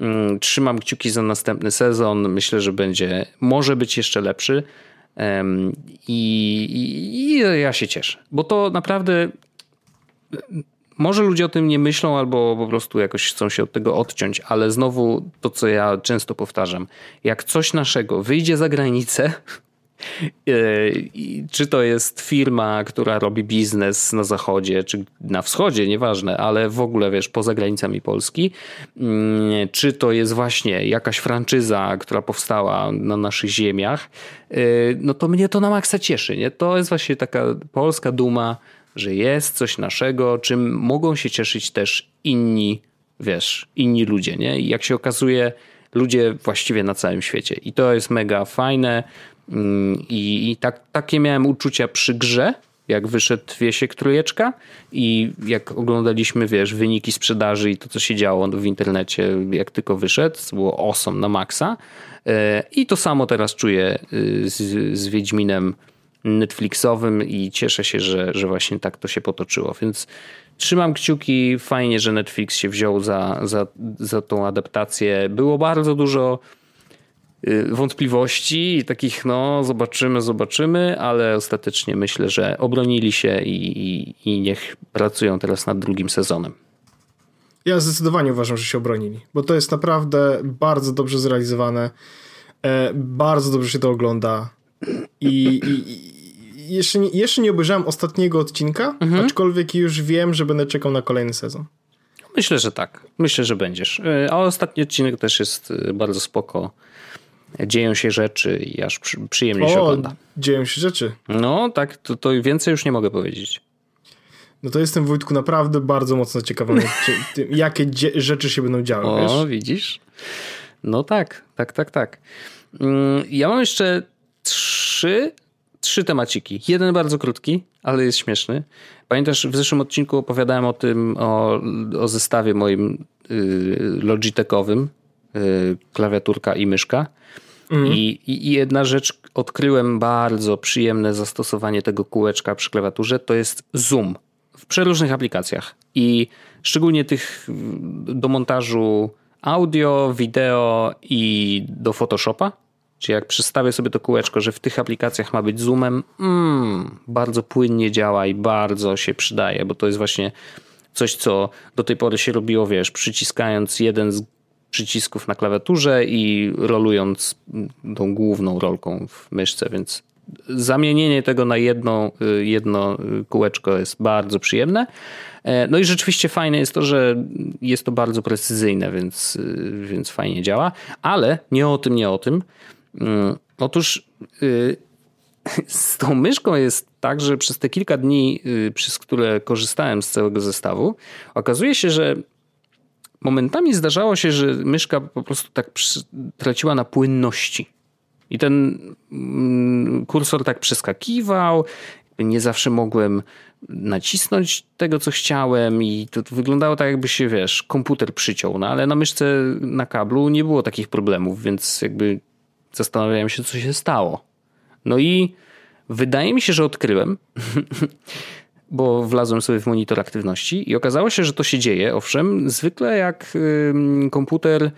Mm, trzymam kciuki za następny sezon. Myślę, że będzie, może być jeszcze lepszy. I, i, I, ja się cieszę, bo to naprawdę może ludzie o tym nie myślą albo po prostu jakoś chcą się od tego odciąć, ale znowu to, co ja często powtarzam, jak coś naszego wyjdzie za granicę, e, czy to jest firma, która robi biznes na zachodzie, czy na wschodzie, nieważne, ale w ogóle wiesz, poza granicami Polski, mm, czy to jest właśnie jakaś franczyza, która powstała na naszych ziemiach, e, no to mnie to na maksa cieszy. Nie? To jest właśnie taka polska duma że jest coś naszego, czym mogą się cieszyć też inni, wiesz, inni ludzie, nie? I jak się okazuje, ludzie właściwie na całym świecie. I to jest mega fajne. Mm, I, i tak, takie miałem uczucia przy grze, jak wyszedł Wiesiek Trójeczka i jak oglądaliśmy, wiesz, wyniki sprzedaży i to, co się działo w internecie, jak tylko wyszedł, było awesome na maksa. E, I to samo teraz czuję z, z Wiedźminem Netflixowym i cieszę się, że, że właśnie tak to się potoczyło. Więc trzymam kciuki. Fajnie, że Netflix się wziął za, za, za tą adaptację. Było bardzo dużo y, wątpliwości i takich, no, zobaczymy, zobaczymy, ale ostatecznie myślę, że obronili się i, i, i niech pracują teraz nad drugim sezonem. Ja zdecydowanie uważam, że się obronili, bo to jest naprawdę bardzo dobrze zrealizowane. E, bardzo dobrze się to ogląda. I, i jeszcze, nie, jeszcze nie obejrzałem ostatniego odcinka, mhm. aczkolwiek już wiem, że będę czekał na kolejny sezon. Myślę, że tak. Myślę, że będziesz. E, a ostatni odcinek też jest e, bardzo spoko. Dzieją się rzeczy i aż przyjemnie o, się ogląda. Dzieją się rzeczy. No tak, to, to więcej już nie mogę powiedzieć. No to jestem Wojtku naprawdę bardzo mocno ciekawy, (laughs) jakie rzeczy się będą działy. O, wiesz? widzisz? No tak, tak, tak, tak. Mm, ja mam jeszcze trzy, trzy temaciki. Jeden bardzo krótki, ale jest śmieszny. Pamiętasz, w zeszłym odcinku opowiadałem o tym, o, o zestawie moim y, Logitechowym, klawiaturka i myszka. Mm. I, I jedna rzecz, odkryłem bardzo przyjemne zastosowanie tego kółeczka przy klawiaturze, to jest zoom w przeróżnych aplikacjach. I szczególnie tych do montażu audio, wideo i do Photoshopa czy jak przystawię sobie to kółeczko, że w tych aplikacjach ma być zoomem, mm, bardzo płynnie działa i bardzo się przydaje, bo to jest właśnie coś, co do tej pory się robiło, wiesz, przyciskając jeden z przycisków na klawiaturze i rolując tą główną rolką w myszce, więc zamienienie tego na jedno, jedno kółeczko jest bardzo przyjemne. E, no i rzeczywiście fajne jest to, że jest to bardzo precyzyjne, więc, więc fajnie działa, ale nie o tym, nie o tym. Mm, otóż y, (laughs) z tą myszką jest tak, że przez te kilka dni, y, przez które korzystałem z całego zestawu, okazuje się, że momentami zdarzało się, że myszka po prostu tak traciła na płynności. I ten mm, kursor tak przeskakiwał, nie zawsze mogłem nacisnąć tego, co chciałem i to wyglądało tak, jakby się, wiesz, komputer przyciął, no ale na myszce na kablu nie było takich problemów, więc jakby zastanawiałem się, co się stało. No i wydaje mi się, że odkryłem, (laughs) bo wlazłem sobie w monitor aktywności i okazało się, że to się dzieje. Owszem, zwykle jak komputer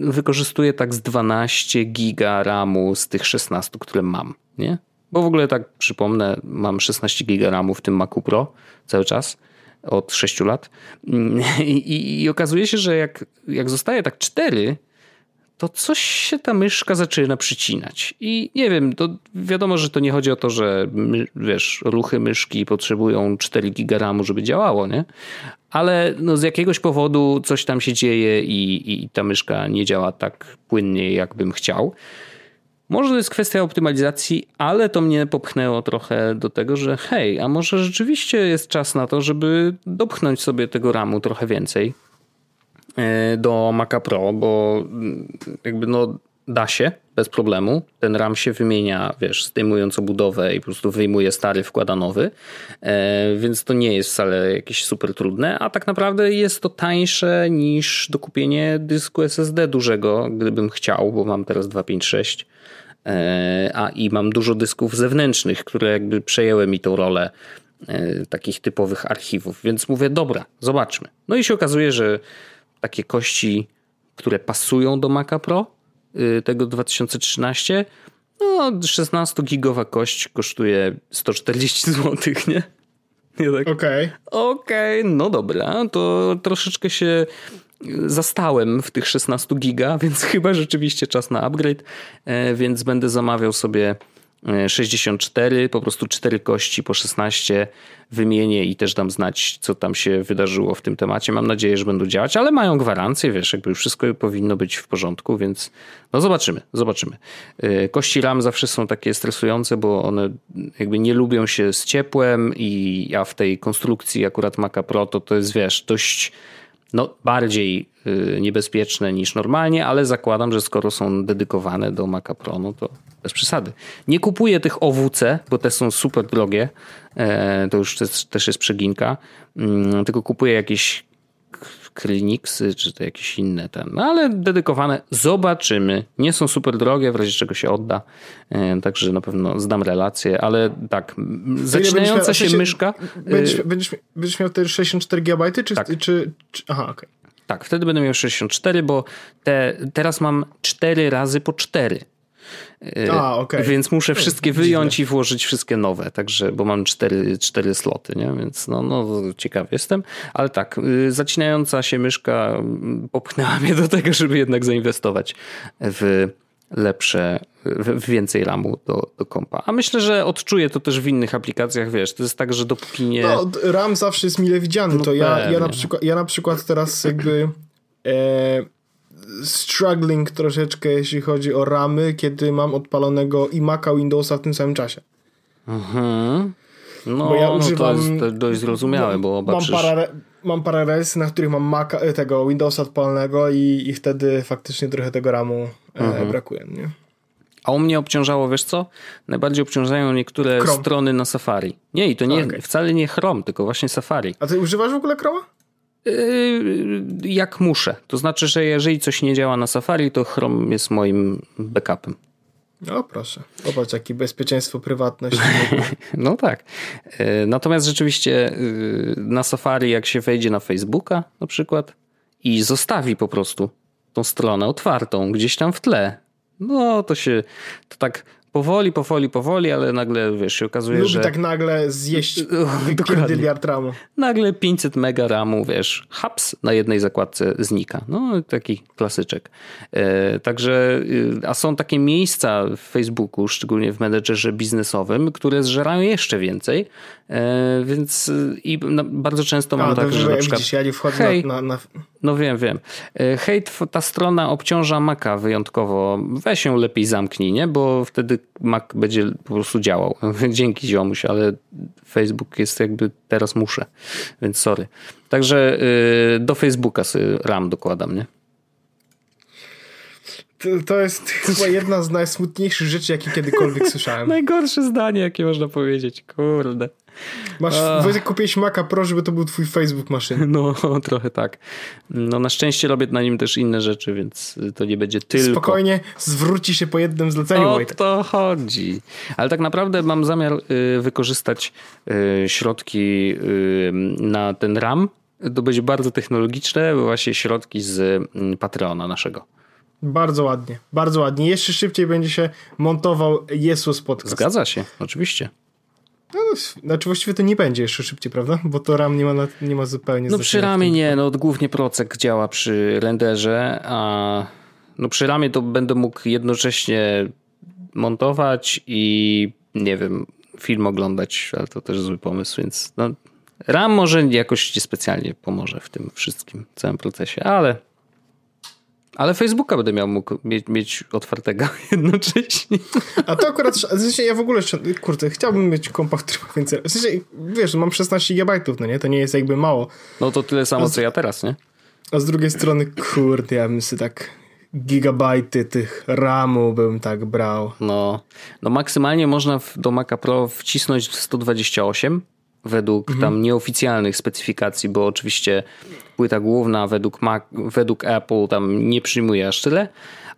wykorzystuje tak z 12 giga RAMu z tych 16, które mam, nie? Bo w ogóle tak przypomnę, mam 16 giga RAMu w tym Macu Pro cały czas od 6 lat (laughs) I, i, i okazuje się, że jak, jak zostaje tak 4, to coś się ta myszka zaczyna przycinać. I nie wiem, to wiadomo, że to nie chodzi o to, że wiesz, ruchy myszki potrzebują 4 gigaramu, żeby działało, nie? Ale no z jakiegoś powodu coś tam się dzieje i, i ta myszka nie działa tak płynnie, jakbym chciał. Może to jest kwestia optymalizacji, ale to mnie popchnęło trochę do tego, że hej, a może rzeczywiście jest czas na to, żeby dopchnąć sobie tego ramu trochę więcej do Maca Pro, bo mm, jakby no da się bez problemu. Ten RAM się wymienia, wiesz, zdejmując obudowę i po prostu wyjmuje stary, wkłada nowy, e, więc to nie jest wcale jakieś super trudne, a tak naprawdę jest to tańsze niż dokupienie dysku SSD dużego, gdybym chciał, bo mam teraz 256 e, a i mam dużo dysków zewnętrznych, które jakby przejęły mi tą rolę takich typowych archiwów, więc mówię, dobra, zobaczmy. No i się okazuje, że takie kości, które pasują do Maca Pro y, tego 2013. No, 16-gigowa kość kosztuje 140 (laughs) zł, nie? tak, Okej. Okay. Okej, okay, no dobra, to troszeczkę się zastałem w tych 16 giga, (laughs) więc chyba rzeczywiście czas na upgrade, e, więc będę zamawiał sobie 64, po prostu 4 kości po 16 wymienię i też dam znać, co tam się wydarzyło w tym temacie. Mam nadzieję, że będą działać, ale mają gwarancję, wiesz, jakby wszystko powinno być w porządku, więc no zobaczymy, zobaczymy. Y, kości RAM zawsze są takie stresujące, bo one jakby nie lubią się z ciepłem i ja w tej konstrukcji akurat Maca Pro to to jest, wiesz, dość no, bardziej niebezpieczne niż normalnie, ale zakładam, że skoro są dedykowane do Maca Pro, no to bez przesady. Nie kupuję tych OWC, bo te są super drogie, e, to już też jest przeginka, mm, tylko kupuję jakieś Kliniksy, czy to jakieś inne ten, no ale dedykowane. Zobaczymy. Nie są super drogie, w razie czego się odda. E, także na pewno zdam relację, ale tak, zaczynająca się myszka. Będziesz, będziesz, będziesz miał te 64 GB, czy, tak. czy, czy aha, okej. Okay. Tak, wtedy będę miał 64, bo te, teraz mam 4 razy po 4. A, okay. Więc muszę wszystkie wyjąć Dziwne. i włożyć wszystkie nowe, także, bo mam cztery, cztery sloty, nie? więc no, no ciekawy jestem. Ale tak, y, zacinająca się myszka popchnęła (laughs) mnie do tego, żeby jednak zainwestować w lepsze, więcej ramu do, do kompa. A myślę, że odczuję to też w innych aplikacjach, wiesz, to jest tak, że dopóki nie... No, RAM zawsze jest mile widziany, no to ja, ja, na przykład, ja na przykład teraz jakby... E struggling troszeczkę, jeśli chodzi o ramy, kiedy mam odpalonego i Maca Windowsa w tym samym czasie. Mhm. No, bo ja używam, no to jest dość zrozumiałe, bo mam parę, mam parę relsy, na których mam Maca, e, tego Windowsa odpalonego i, i wtedy faktycznie trochę tego ramu e, mhm. brakuje. Nie? A u mnie obciążało, wiesz co? Najbardziej obciążają niektóre Chrome. strony na Safari. Nie, i to nie, okay. wcale nie Chrome, tylko właśnie Safari. A ty używasz w ogóle Chroma? Yy, jak muszę. To znaczy, że jeżeli coś nie działa na Safari, to Chrome jest moim backupem. No proszę, popatrz jakie bezpieczeństwo, prywatność. (laughs) no tak. Yy, natomiast rzeczywiście yy, na Safari jak się wejdzie na Facebooka na przykład i zostawi po prostu tą stronę otwartą gdzieś tam w tle, no to się to tak powoli, powoli, powoli, ale nagle, wiesz, się okazuje, Lubi że... tak nagle zjeść (laughs) dyliard ramu. Nagle 500 mega ramu, wiesz, haps na jednej zakładce znika. No, taki klasyczek. E, także, y, a są takie miejsca w Facebooku, szczególnie w menedżerze biznesowym, które zżerają jeszcze więcej, więc y, i bardzo często mam a, tak, że na przykład... Widzisz, ja nie wchodzę hej, na, na... No wiem, wiem. E, hej, ta strona obciąża Maca wyjątkowo. Weź ją lepiej zamknij, nie? Bo wtedy Mac będzie po prostu działał. (laughs) Dzięki ziomuś, ale Facebook jest jakby teraz muszę, więc sorry. Także do Facebooka RAM dokładam, nie? To, to jest (laughs) chyba jedna z najsmutniejszych rzeczy, jakie kiedykolwiek słyszałem. (laughs) Najgorsze zdanie, jakie można powiedzieć. Kurde. Masz, Wojtek, kupiłeś Maca Pro, żeby to był twój Facebook maszyn. No, (laughs) trochę tak. No na szczęście robię na nim też inne rzeczy, więc to nie będzie tylko... Spokojnie, zwróci się po jednym zleceniu, O to chodzi. Ale tak naprawdę mam zamiar y, wykorzystać y, środki y, na ten RAM. To będzie bardzo technologiczne, właśnie środki z mm, Patreona naszego. Bardzo ładnie, bardzo ładnie. Jeszcze szybciej będzie się montował Jesus podcast. Zgadza się, oczywiście. No, znaczy właściwie to nie będzie jeszcze szybciej, prawda? Bo to RAM nie ma, nie ma zupełnie... No przy ramie nie, no głównie procek działa przy renderze, a no przy ramie to będę mógł jednocześnie montować i nie wiem, film oglądać, ale to też zły pomysł, więc no, RAM może jakoś specjalnie pomoże w tym wszystkim, całym procesie, ale ale Facebooka będę miał mógł mieć, mieć otwartego (laughs) jednocześnie. A to akurat, w sensie ja w ogóle, kurde, chciałbym mieć kompa, który ma więcej, w sensie, wiesz, mam 16 GB, no nie, to nie jest jakby mało. No to tyle samo, z, co ja teraz, nie? A z drugiej strony, kurde, ja bym sobie tak gigabajty tych RAMu bym tak brał. No, no maksymalnie można do Maca Pro wcisnąć 128 według mhm. tam nieoficjalnych specyfikacji, bo oczywiście płyta główna według, Mac, według Apple tam nie przyjmuje aż tyle,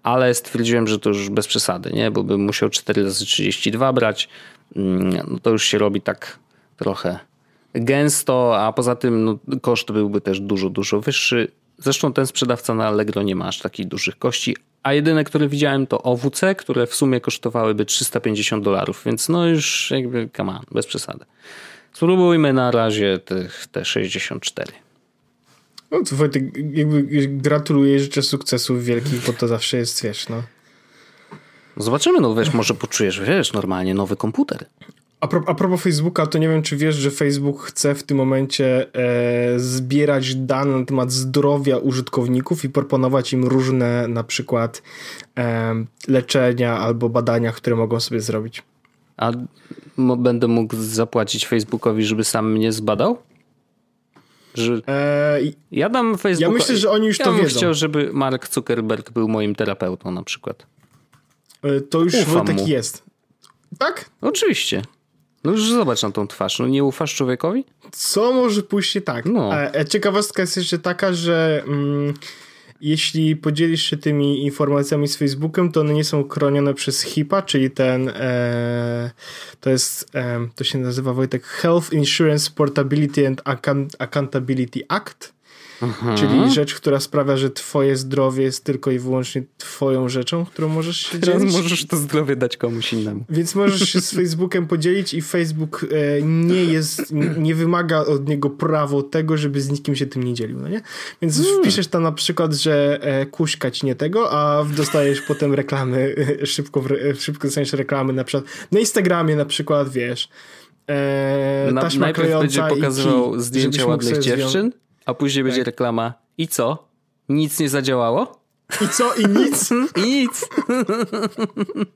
ale stwierdziłem, że to już bez przesady, nie? bo bym musiał 4 razy 32 brać, mm, no to już się robi tak trochę gęsto, a poza tym no, koszt byłby też dużo, dużo wyższy. Zresztą ten sprzedawca na Allegro nie ma aż takich dużych kości, a jedyne, które widziałem to OWC, które w sumie kosztowałyby 350 dolarów, więc no już jakby come on, bez przesady. Spróbujmy na razie tych, te 64. No to Wojtek, jakby gratuluję, życzę sukcesów wielkich, bo to zawsze jest, wiesz, no. Zobaczymy, no wiesz, może poczujesz, wiesz, normalnie nowy komputer. A, pro, a propos Facebooka, to nie wiem, czy wiesz, że Facebook chce w tym momencie e, zbierać dane na temat zdrowia użytkowników i proponować im różne na przykład e, leczenia albo badania, które mogą sobie zrobić. A będę mógł zapłacić Facebookowi, żeby sam mnie zbadał? Że e, ja dam Facebook. Ja myślę, że oni już ja to bym wiedzą. chciał, żeby Mark Zuckerberg był moim terapeutą na przykład. E, to już Ufam Wojtek mu. jest. Tak? Oczywiście. No już zobacz na tą twarz. No nie ufasz człowiekowi? Co może pójść tak? No. E, ciekawostka jest jeszcze taka, że mm, jeśli podzielisz się tymi informacjami z Facebookiem, to one nie są chronione przez HIPAA, czyli ten e, to jest, e, to się nazywa Wojtek Health Insurance Portability and Accountability Act Mhm. Czyli rzecz, która sprawia, że twoje zdrowie jest tylko i wyłącznie twoją rzeczą, którą możesz się Teraz dzielić. możesz to zdrowie dać komuś innemu. Więc możesz się z (laughs) Facebookiem podzielić i Facebook e, nie jest, nie wymaga od niego prawo tego, żeby z nikim się tym nie dzielił, no nie? Więc hmm. wpiszesz tam na przykład, że e, kuśka ci nie tego, a dostajesz potem reklamy, e, szybko, szybko dostaniesz reklamy na przykład na Instagramie na przykład, wiesz, e, na, najpierw będzie pokazywał zdjęcia ładnych dziewczyn, a później będzie tak. reklama. I co? Nic nie zadziałało? I co? I nic? (laughs) I nic.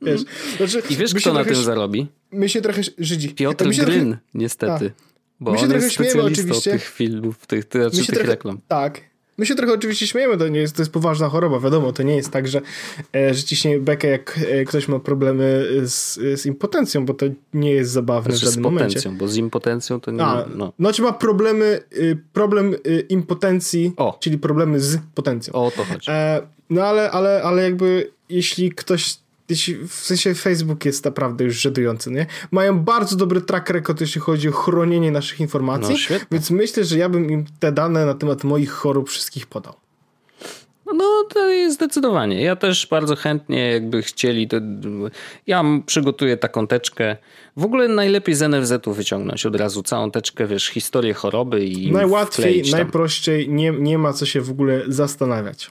Wiesz, znaczy, I wiesz, kto na tym zarobi? My się trochę Żydzi. Piotr Gryn, trochę... niestety. A. Bo my się on trochę jest oczywiście. tych filmów, tych, tych, tych trochę, reklam. Tak, My się trochę oczywiście śmiejemy, to nie jest, to jest poważna choroba, wiadomo, to nie jest tak, że, e, że ciśnie bekę, jak e, ktoś ma problemy z, z impotencją, bo to nie jest zabawne znaczy w żadnym z potencją, momencie. bo z impotencją to nie... A, no. Znaczy ma problemy, y, problem y, impotencji, o. czyli problemy z potencją. O to chodzi. E, no ale, ale, ale jakby jeśli ktoś w sensie Facebook jest naprawdę już żenujący, nie? Mają bardzo dobry track record, jeśli chodzi o chronienie naszych informacji, no, więc myślę, że ja bym im te dane na temat moich chorób wszystkich podał. No to jest zdecydowanie. Ja też bardzo chętnie jakby chcieli, to ja przygotuję taką teczkę. W ogóle najlepiej z NFZ-u wyciągnąć od razu całą teczkę, wiesz, historię choroby i Najłatwiej, najprościej, nie, nie ma co się w ogóle zastanawiać.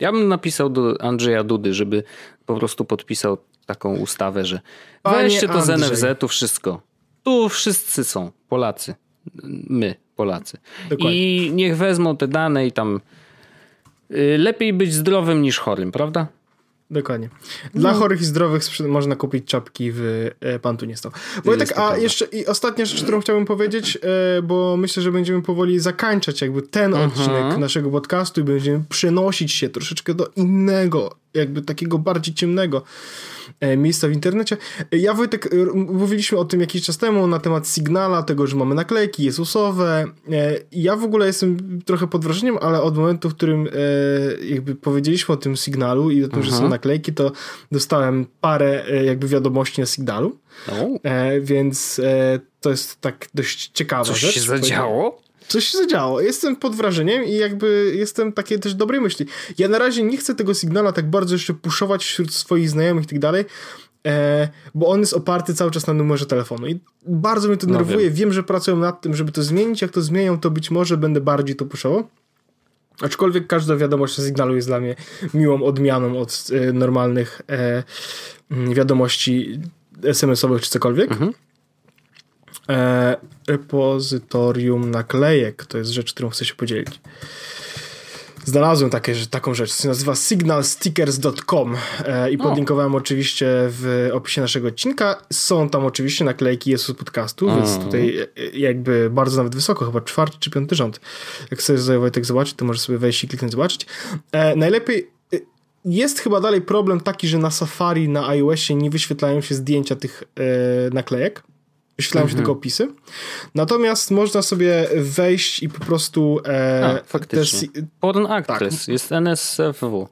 Ja bym napisał do Andrzeja Dudy, żeby po prostu podpisał taką ustawę, że Panie weźcie to z NFZ-u wszystko. Tu wszyscy są, Polacy. My, Polacy. Dokładnie. I niech wezmą te dane i tam y, lepiej być zdrowym niż chorym, prawda? Dokładnie. Dla no. chorych i zdrowych można kupić czapki w e, Pan nie stał. Wojtek, a jeszcze i ostatnia rzecz, którą chciałbym powiedzieć, e, bo myślę, że będziemy powoli zakańczać jakby ten uh mhm. odcinek naszego podcastu i będziemy przenosić się troszeczkę do innego, jakby takiego bardziej ciemnego miejsca w internecie. E, ja Wojtek, e, mówiliśmy o tym jakiś czas temu na temat Signala, tego, że mamy naklejki Jezusowe. Ja w ogóle jestem trochę pod wrażeniem, ale od momentu, w którym jakby powiedzieliśmy o tym Signalu i o tym, że są mhm. naklejki, to dostałem parę jakby wiadomości na Signalu. Więc to jest tak dość ciekawa Coś rzecz. się zadziało? Coś się zadziało. Jestem pod wrażeniem i jakby jestem takiej też dobrej myśli. Ja na razie nie chcę tego sygnała tak bardzo jeszcze puszować wśród swoich znajomych i tak dalej, e, bo on jest oparty cały czas na numerze telefonu i bardzo mnie to no nerwuje. Wiem. wiem. że pracują nad tym, żeby to zmienić. Jak to zmienią, to być może będę bardziej to puszował. Aczkolwiek każda wiadomość na sygnalu jest dla mnie miłą odmianą od e, normalnych e, wiadomości SMS-owych czy cokolwiek. Mhm. E, repozytorium naklejek. To jest rzecz, którą chcę się podzielić. Znalazłem takie, taką rzecz, to się nazywa signalstickers.com e, i podlinkowałem o. oczywiście w opisie naszego odcinka. Są tam oczywiście naklejki Jesus Podcastu, o. więc tutaj e, jakby bardzo nawet wysoko, chyba czwarty czy piąty rząd. Jak chcesz sobie Wojtek zobaczyć, to możesz sobie wejść i kliknąć zobaczyć. E, najlepiej e, jest chyba dalej problem taki, że na Safari, na iOSie nie wyświetlają się zdjęcia tych e, naklejek wyświetlają mhm. się tylko opisy. Natomiast można sobie wejść i po prostu... E, A, faktycznie. Te, Porn Actress, tak. jest NSFW.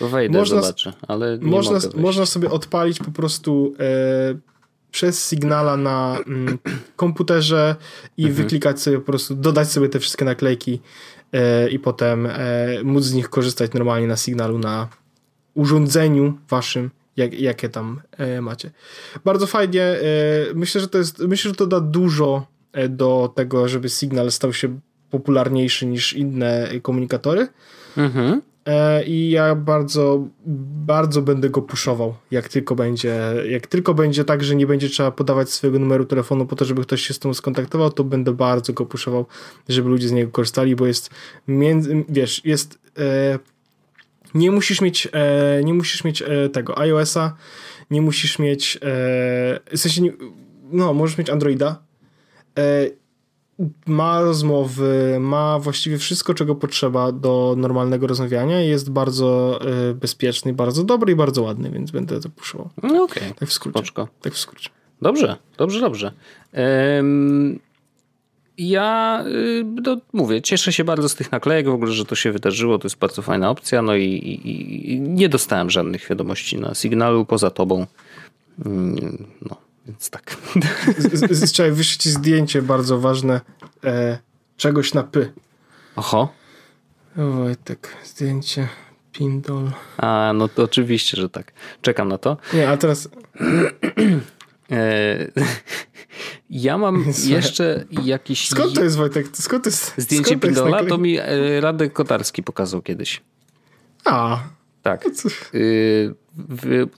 Wejdę, można, zobaczę, ale nie można, można sobie odpalić po prostu e, przez Signala na mm, (clears throat) komputerze i mhm. wyklikać sobie po prostu, dodać sobie te wszystkie naklejki e, i potem e, móc z nich korzystać normalnie na Signalu na urządzeniu waszym jak, jakie tam e, macie. Bardzo fajnie. E, myślę, że to jest, myślę, że to da dużo e, do tego, żeby Signal stał się popularniejszy niż inne komunikatory. Mhm. I ja bardzo, bardzo będę go puszował, jak tylko będzie, jak tylko będzie tak, że nie będzie trzeba podawać swojego numeru telefonu po to, żeby ktoś się z tym skontaktował, to będę bardzo go puszował, żeby ludzie z niego korzystali, bo jest między, wiesz, jest nie musisz mieć, e, nie musisz mieć e, tego iOS-a, nie musisz mieć, e, w sensie, nie, no, możesz mieć Androida. E, ma rozmowy, ma właściwie wszystko, czego potrzeba do normalnego rozmawiania jest bardzo y, bezpieczny, bardzo dobry i bardzo ładny, więc będę to puszczał. No okej. Okay. Tak w skrócie. Tak w skrócie. Dobrze, dobrze, dobrze. Um, ja no, mówię, cieszę się bardzo z tych naklejek, w ogóle, że to się wydarzyło, to jest bardzo fajna opcja, no i, i, i nie dostałem żadnych wiadomości na sygnalu poza tobą. Mm, no, więc tak. Trzeba wyszli zdjęcie bardzo ważne e, czegoś na py. Oho. Wojtek, zdjęcie. Pindol. A, no to oczywiście, że tak. Czekam na to. Nie, a teraz... (clears throat) E, ja mam (laughs) jeszcze jakiś... Skąd to jest Wojtek? Skąd to jest, Zdjęcie skąd Pindola to, to mi e, Radek Kotarski pokazał kiedyś. A. Tak. Y,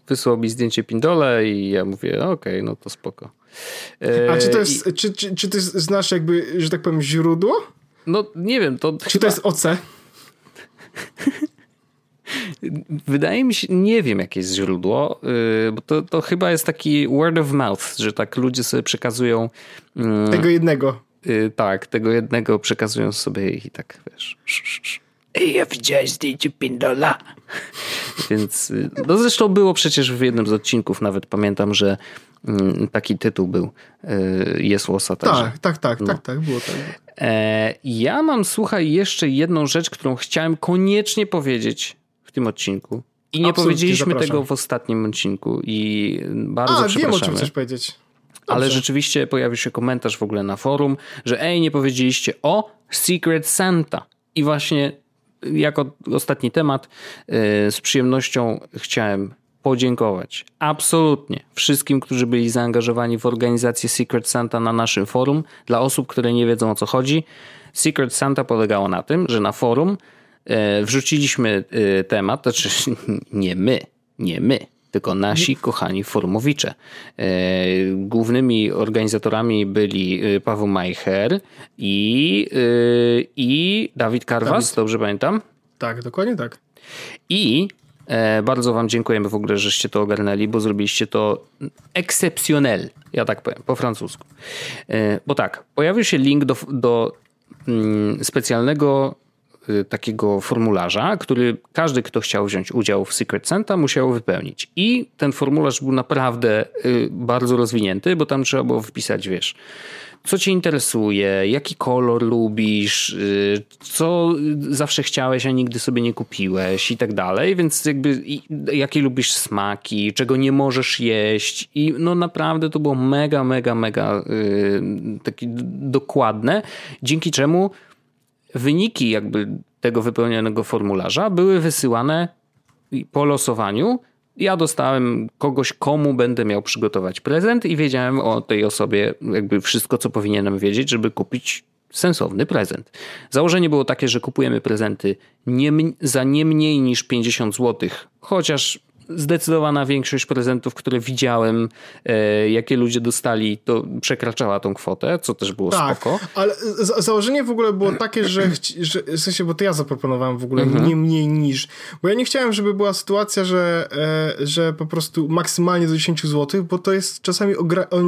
wysłał mi zdjęcie Pindola i ja mówię, okej, okay, no to spoko. A czy to jest, I... czy, czy, czy ty znasz jakby, że tak powiem, źródło? No nie wiem, to Czy chyba... to jest OC? (laughs) Wydaje mi się, nie wiem jakie jest źródło, y, bo to, to chyba jest taki word of mouth, że tak ludzie sobie przekazują. Mm, tego jednego. Y, tak, tego jednego przekazują sobie i tak wiesz. Ej, ja widziałeś zdjęcie Pindola. (laughs) Więc, y, no zresztą było przecież w jednym z odcinków, nawet pamiętam, że mm, taki tytuł był Jest łosa także. Tak, tak, tak, no. tak, tak, było tak. E, ja mam, słuchaj, jeszcze jedną rzecz, którą chciałem koniecznie powiedzieć tym odcinku. I nie Absolutnie powiedzieliśmy zapraszam. tego w ostatnim odcinku i bardzo A, przepraszamy. wiem o czym chcesz powiedzieć. Dobrze. Ale rzeczywiście pojawił się komentarz w ogóle na forum, że ej, nie powiedzieliście o Secret Santa. I właśnie jako ostatni temat yy, z przyjemnością chciałem podziękować absolutnie wszystkim, którzy byli zaangażowani w organizację Secret Santa na naszym forum. Dla osób, które nie wiedzą o co chodzi, Secret Santa polegało na tym, że na forum wrzuciliśmy e, temat, znaczy (laughs) nie my, nie my, tylko nasi kochani forumowicze. E, głównymi organizatorami byli Paweł Majcher i, i Dawid Karwas, Dawid. dobrze pamiętam? Tak, dokładnie tak. I bardzo Wam dziękujemy w ogóle, żeście to ogarnęli, bo zrobiliście to exceptionnel, ja tak powiem, po francusku. Bo tak, pojawił się link do, do mm, specjalnego takiego formularza, który każdy, kto chciał wziąć udział w Secret Santa, musiał wypełnić. I ten formularz był naprawdę y, bardzo rozwinięty, bo tam trzeba było wpisać, wiesz, co cię interesuje, jaki kolor lubisz, y, co zawsze chciałeś, a nigdy sobie nie kupiłeś i tak dalej, więc jakby jakie lubisz smaki, czego nie możesz jeść i no naprawdę to było mega, mega, mega takie dokładne, dzięki czemu wyniki jakby tego wypełnionego formularza były wysyłane po losowaniu. Ja dostałem kogoś, komu będę miał przygotować prezent i wiedziałem o tej osobie jakby wszystko, co powinienem wiedzieć, żeby kupić sensowny prezent. Założenie było takie, że kupujemy prezenty nie, za nie mniej niż 50 zł, chociaż zdecydowana większość prezentów, które widziałem, e, jakie ludzie dostali, to przekraczała tą kwotę, co też było tak, spoko. ale założenie w ogóle było takie, że, (clears throat) że w sensie, bo to ja zaproponowałem w ogóle mhm. nie mniej niż, bo ja nie chciałem, żeby była sytuacja, że, e, że po prostu maksymalnie do 10 zł, bo to jest czasami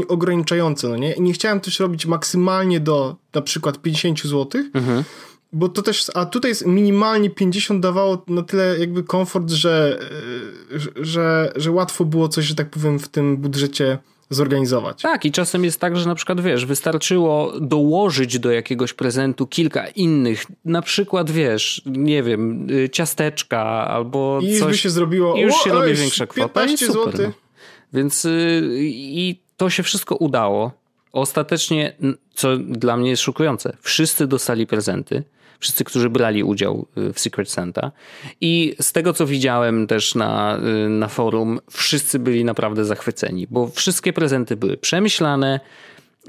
ograniczające, no nie? I nie chciałem też robić maksymalnie do na przykład 50 zł, mhm bo to też, a tutaj jest minimalnie 50 dawało na tyle jakby komfort, że, e, że, że łatwo było coś, że tak powiem, w tym budżecie zorganizować. Tak, i czasem jest tak, że na przykład wiesz, wystarczyło dołożyć do jakiegoś prezentu kilka innych, na przykład wiesz, nie wiem, y, ciasteczka albo I coś. by się zrobiło. I już się robi większa kwota. 15 zł. No. Więc y, i to się wszystko udało. Ostatecznie, co dla mnie jest szokujące, wszyscy dostali prezenty wszyscy, którzy brali udział y, w Secret Santa. I z tego, co widziałem też na, y, na forum, wszyscy byli naprawdę zachwyceni, bo wszystkie prezenty były przemyślane,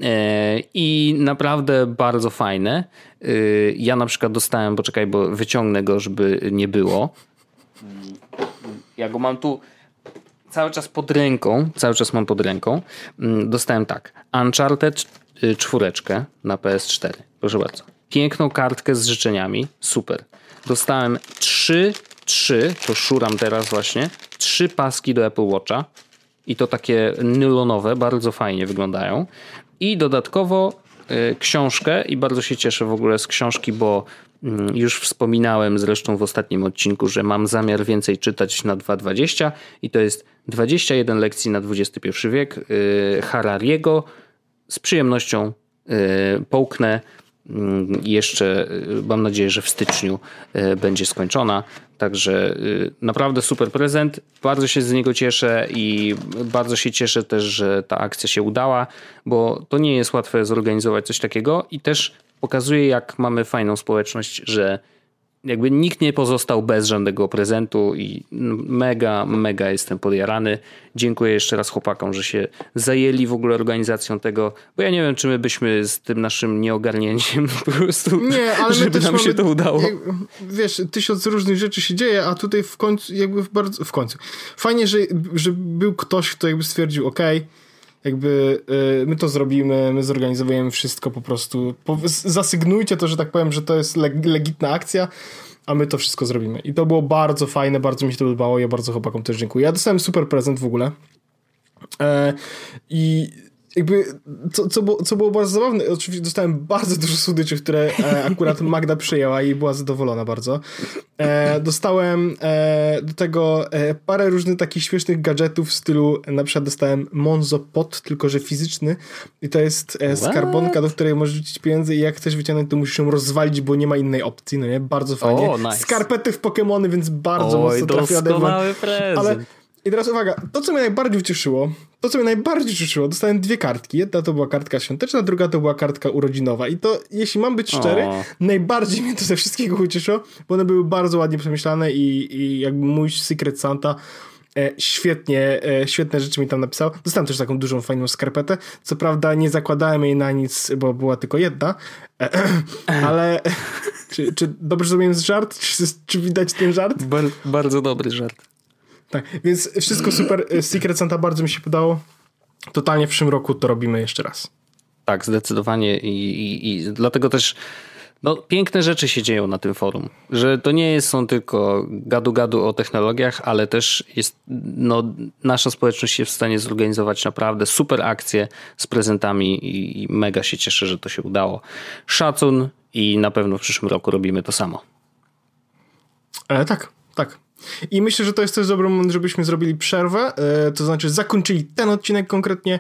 e, i naprawdę bardzo fajne. Y, ja na przykład dostałem, poczekaj, bo wyciągnę go, żeby nie było. Ja go mam tu cały czas pod ręką, cały czas mam pod ręką. Mm, dostałem tak, Uncharted czwóreczkę na PS4. Proszę bardzo piękną kartkę z życzeniami. Super. Dostałem trzy, trzy, to szuram teraz właśnie, trzy paski do Apple Watcha i to takie nylonowe, bardzo fajnie wyglądają. I dodatkowo książkę i bardzo się cieszę w ogóle z książki, bo mm, już wspominałem zresztą w ostatnim odcinku, że mam zamiar więcej czytać na 2.20 i to jest 21 lekcji na XXI wiek Harariego. Z przyjemnością połknę Mm, jeszcze y, mam nadzieję, że w styczniu y, będzie skończona. Także y, naprawdę super prezent. Bardzo się z niego cieszę i bardzo się cieszę też, że ta akcja się udała, bo to nie jest łatwe zorganizować coś takiego i też pokazuje, jak mamy fajną społeczność, że jakby nikt nie pozostał bez żadnego prezentu i mega, mega jestem podjarany. Dziękuję jeszcze raz chłopakom, że się zajęli w ogóle organizacją tego, bo ja nie wiem, czy my byśmy z tym naszym nieogarnięciem po prostu, nie, ale żeby nam mamy, się to udało. Wiesz, tysiąc różnych rzeczy się dzieje, a tutaj w końcu, jakby w bardzo, w końcu. Fajnie, że, że był ktoś, kto jakby stwierdził, okej, okay, jakby y, my to zrobimy, my zorganizujemy wszystko po prostu. Zasygnujcie to, że tak powiem, że to jest leg, legitna akcja, a my to wszystko zrobimy. I to było bardzo fajne, bardzo mi się to podobało. Ja bardzo chłopakom też dziękuję. Ja dostałem super prezent w ogóle. E, I jakby, co, co, było, co było bardzo zabawne, oczywiście dostałem bardzo dużo słodyczy, które e, akurat Magda przyjęła i była zadowolona bardzo. E, dostałem e, do tego e, parę różnych takich śmiesznych gadżetów w stylu, na przykład dostałem Monzo Pot, tylko że fizyczny i to jest e, skarbonka, do której możesz rzucić pieniądze i jak chcesz wyciągnąć, to musisz ją rozwalić, bo nie ma innej opcji, no nie? Bardzo fajnie. O, nice. Skarpety w Pokémony, więc bardzo Oj, mocno trafione. Ale i teraz uwaga, to co mnie najbardziej ucieszyło, to co mnie najbardziej ucieszyło, dostałem dwie kartki. Jedna to była kartka świąteczna, druga to była kartka urodzinowa. I to, jeśli mam być szczery, o. najbardziej mnie to ze wszystkiego ucieszyło, bo one były bardzo ładnie przemyślane i, i jakby mój Secret Santa e, świetnie, e, świetne rzeczy mi tam napisał. Dostałem też taką dużą, fajną skarpetę. Co prawda nie zakładałem jej na nic, bo była tylko jedna, e, (clears throat) ale (laughs) czy, czy dobrze zrobiłem żart? Czy, czy widać ten żart? Bar bardzo dobry żart. Tak, więc wszystko super. Secret Santa bardzo mi się podało. Totalnie w przyszłym roku to robimy jeszcze raz. Tak, zdecydowanie i, i, i dlatego też no, piękne rzeczy się dzieją na tym forum, że to nie są tylko gadu-gadu o technologiach, ale też jest, no, nasza społeczność jest w stanie zorganizować naprawdę super akcje z prezentami i, i mega się cieszę, że to się udało. Szacun i na pewno w przyszłym roku robimy to samo. E, tak, tak. I myślę, że to jest też dobry moment, żebyśmy zrobili przerwę, e, to znaczy zakończyli ten odcinek konkretnie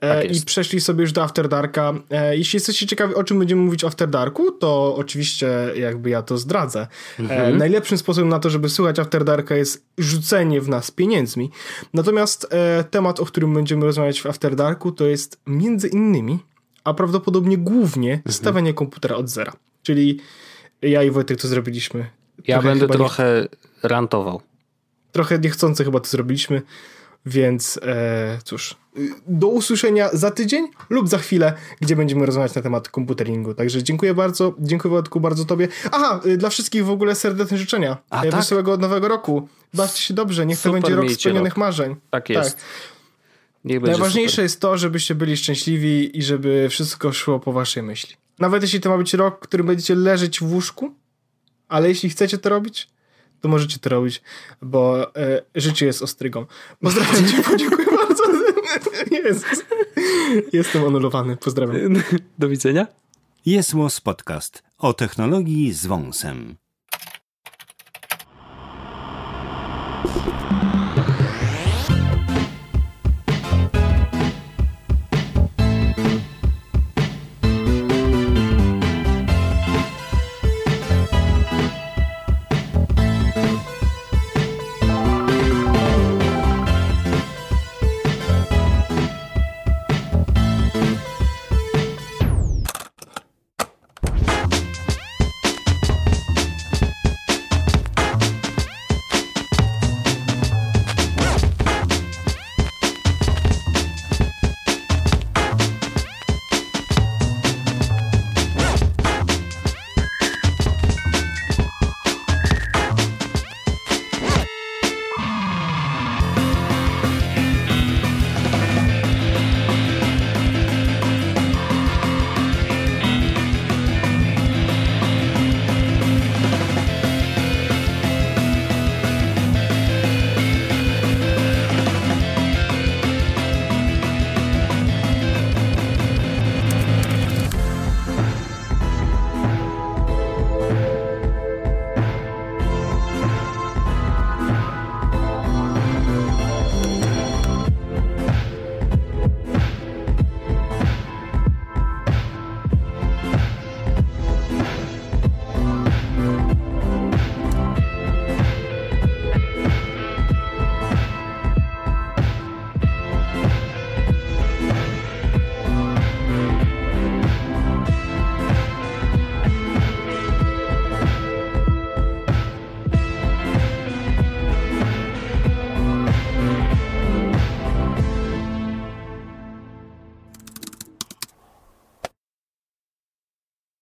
e, tak i przeszli sobie już do After Darka. E, jeśli jesteście ciekawi, o czym będziemy mówić w After Darku, to oczywiście jakby ja to zdradzę. Mhm. Najlepszym sposobem na to, żeby słuchać After Darka jest rzucenie w nas pieniędzmi. Natomiast temat, o którym będziemy rozmawiać w After Darku, to jest między innymi, a prawdopodobnie głównie mhm. stawianie komputera od zera. Czyli ja i Wojtek to zrobiliśmy. Ja będę trochę rantował. Trochę niechcący chyba to zrobiliśmy, więc e, cóż. Do usłyszenia za tydzień lub za chwilę, gdzie będziemy rozmawiać na temat komputeringu. Także dziękuję bardzo, dziękuję Wojtku bardzo tobie. Aha, y, dla wszystkich w ogóle serdeczne życzenia. A, e, tak? Wesołego nowego roku. Bawcie się dobrze, niech super, to będzie rok spełnionych rok. marzeń. Tak jest. Tak. Najważniejsze super. jest to, żebyście byli szczęśliwi i żeby wszystko szło po waszej myśli. Nawet jeśli to ma być rok, w którym będziecie leżeć w łóżku, ale jeśli chcecie to robić, to możecie to robić, bo e, życie jest ostrygą. Pozdrawiam cię, dziękuję (laughs) bardzo. Jezus. Jestem anulowany. Pozdrawiam. Do widzenia. Jest Podcast o technologii z wąsem.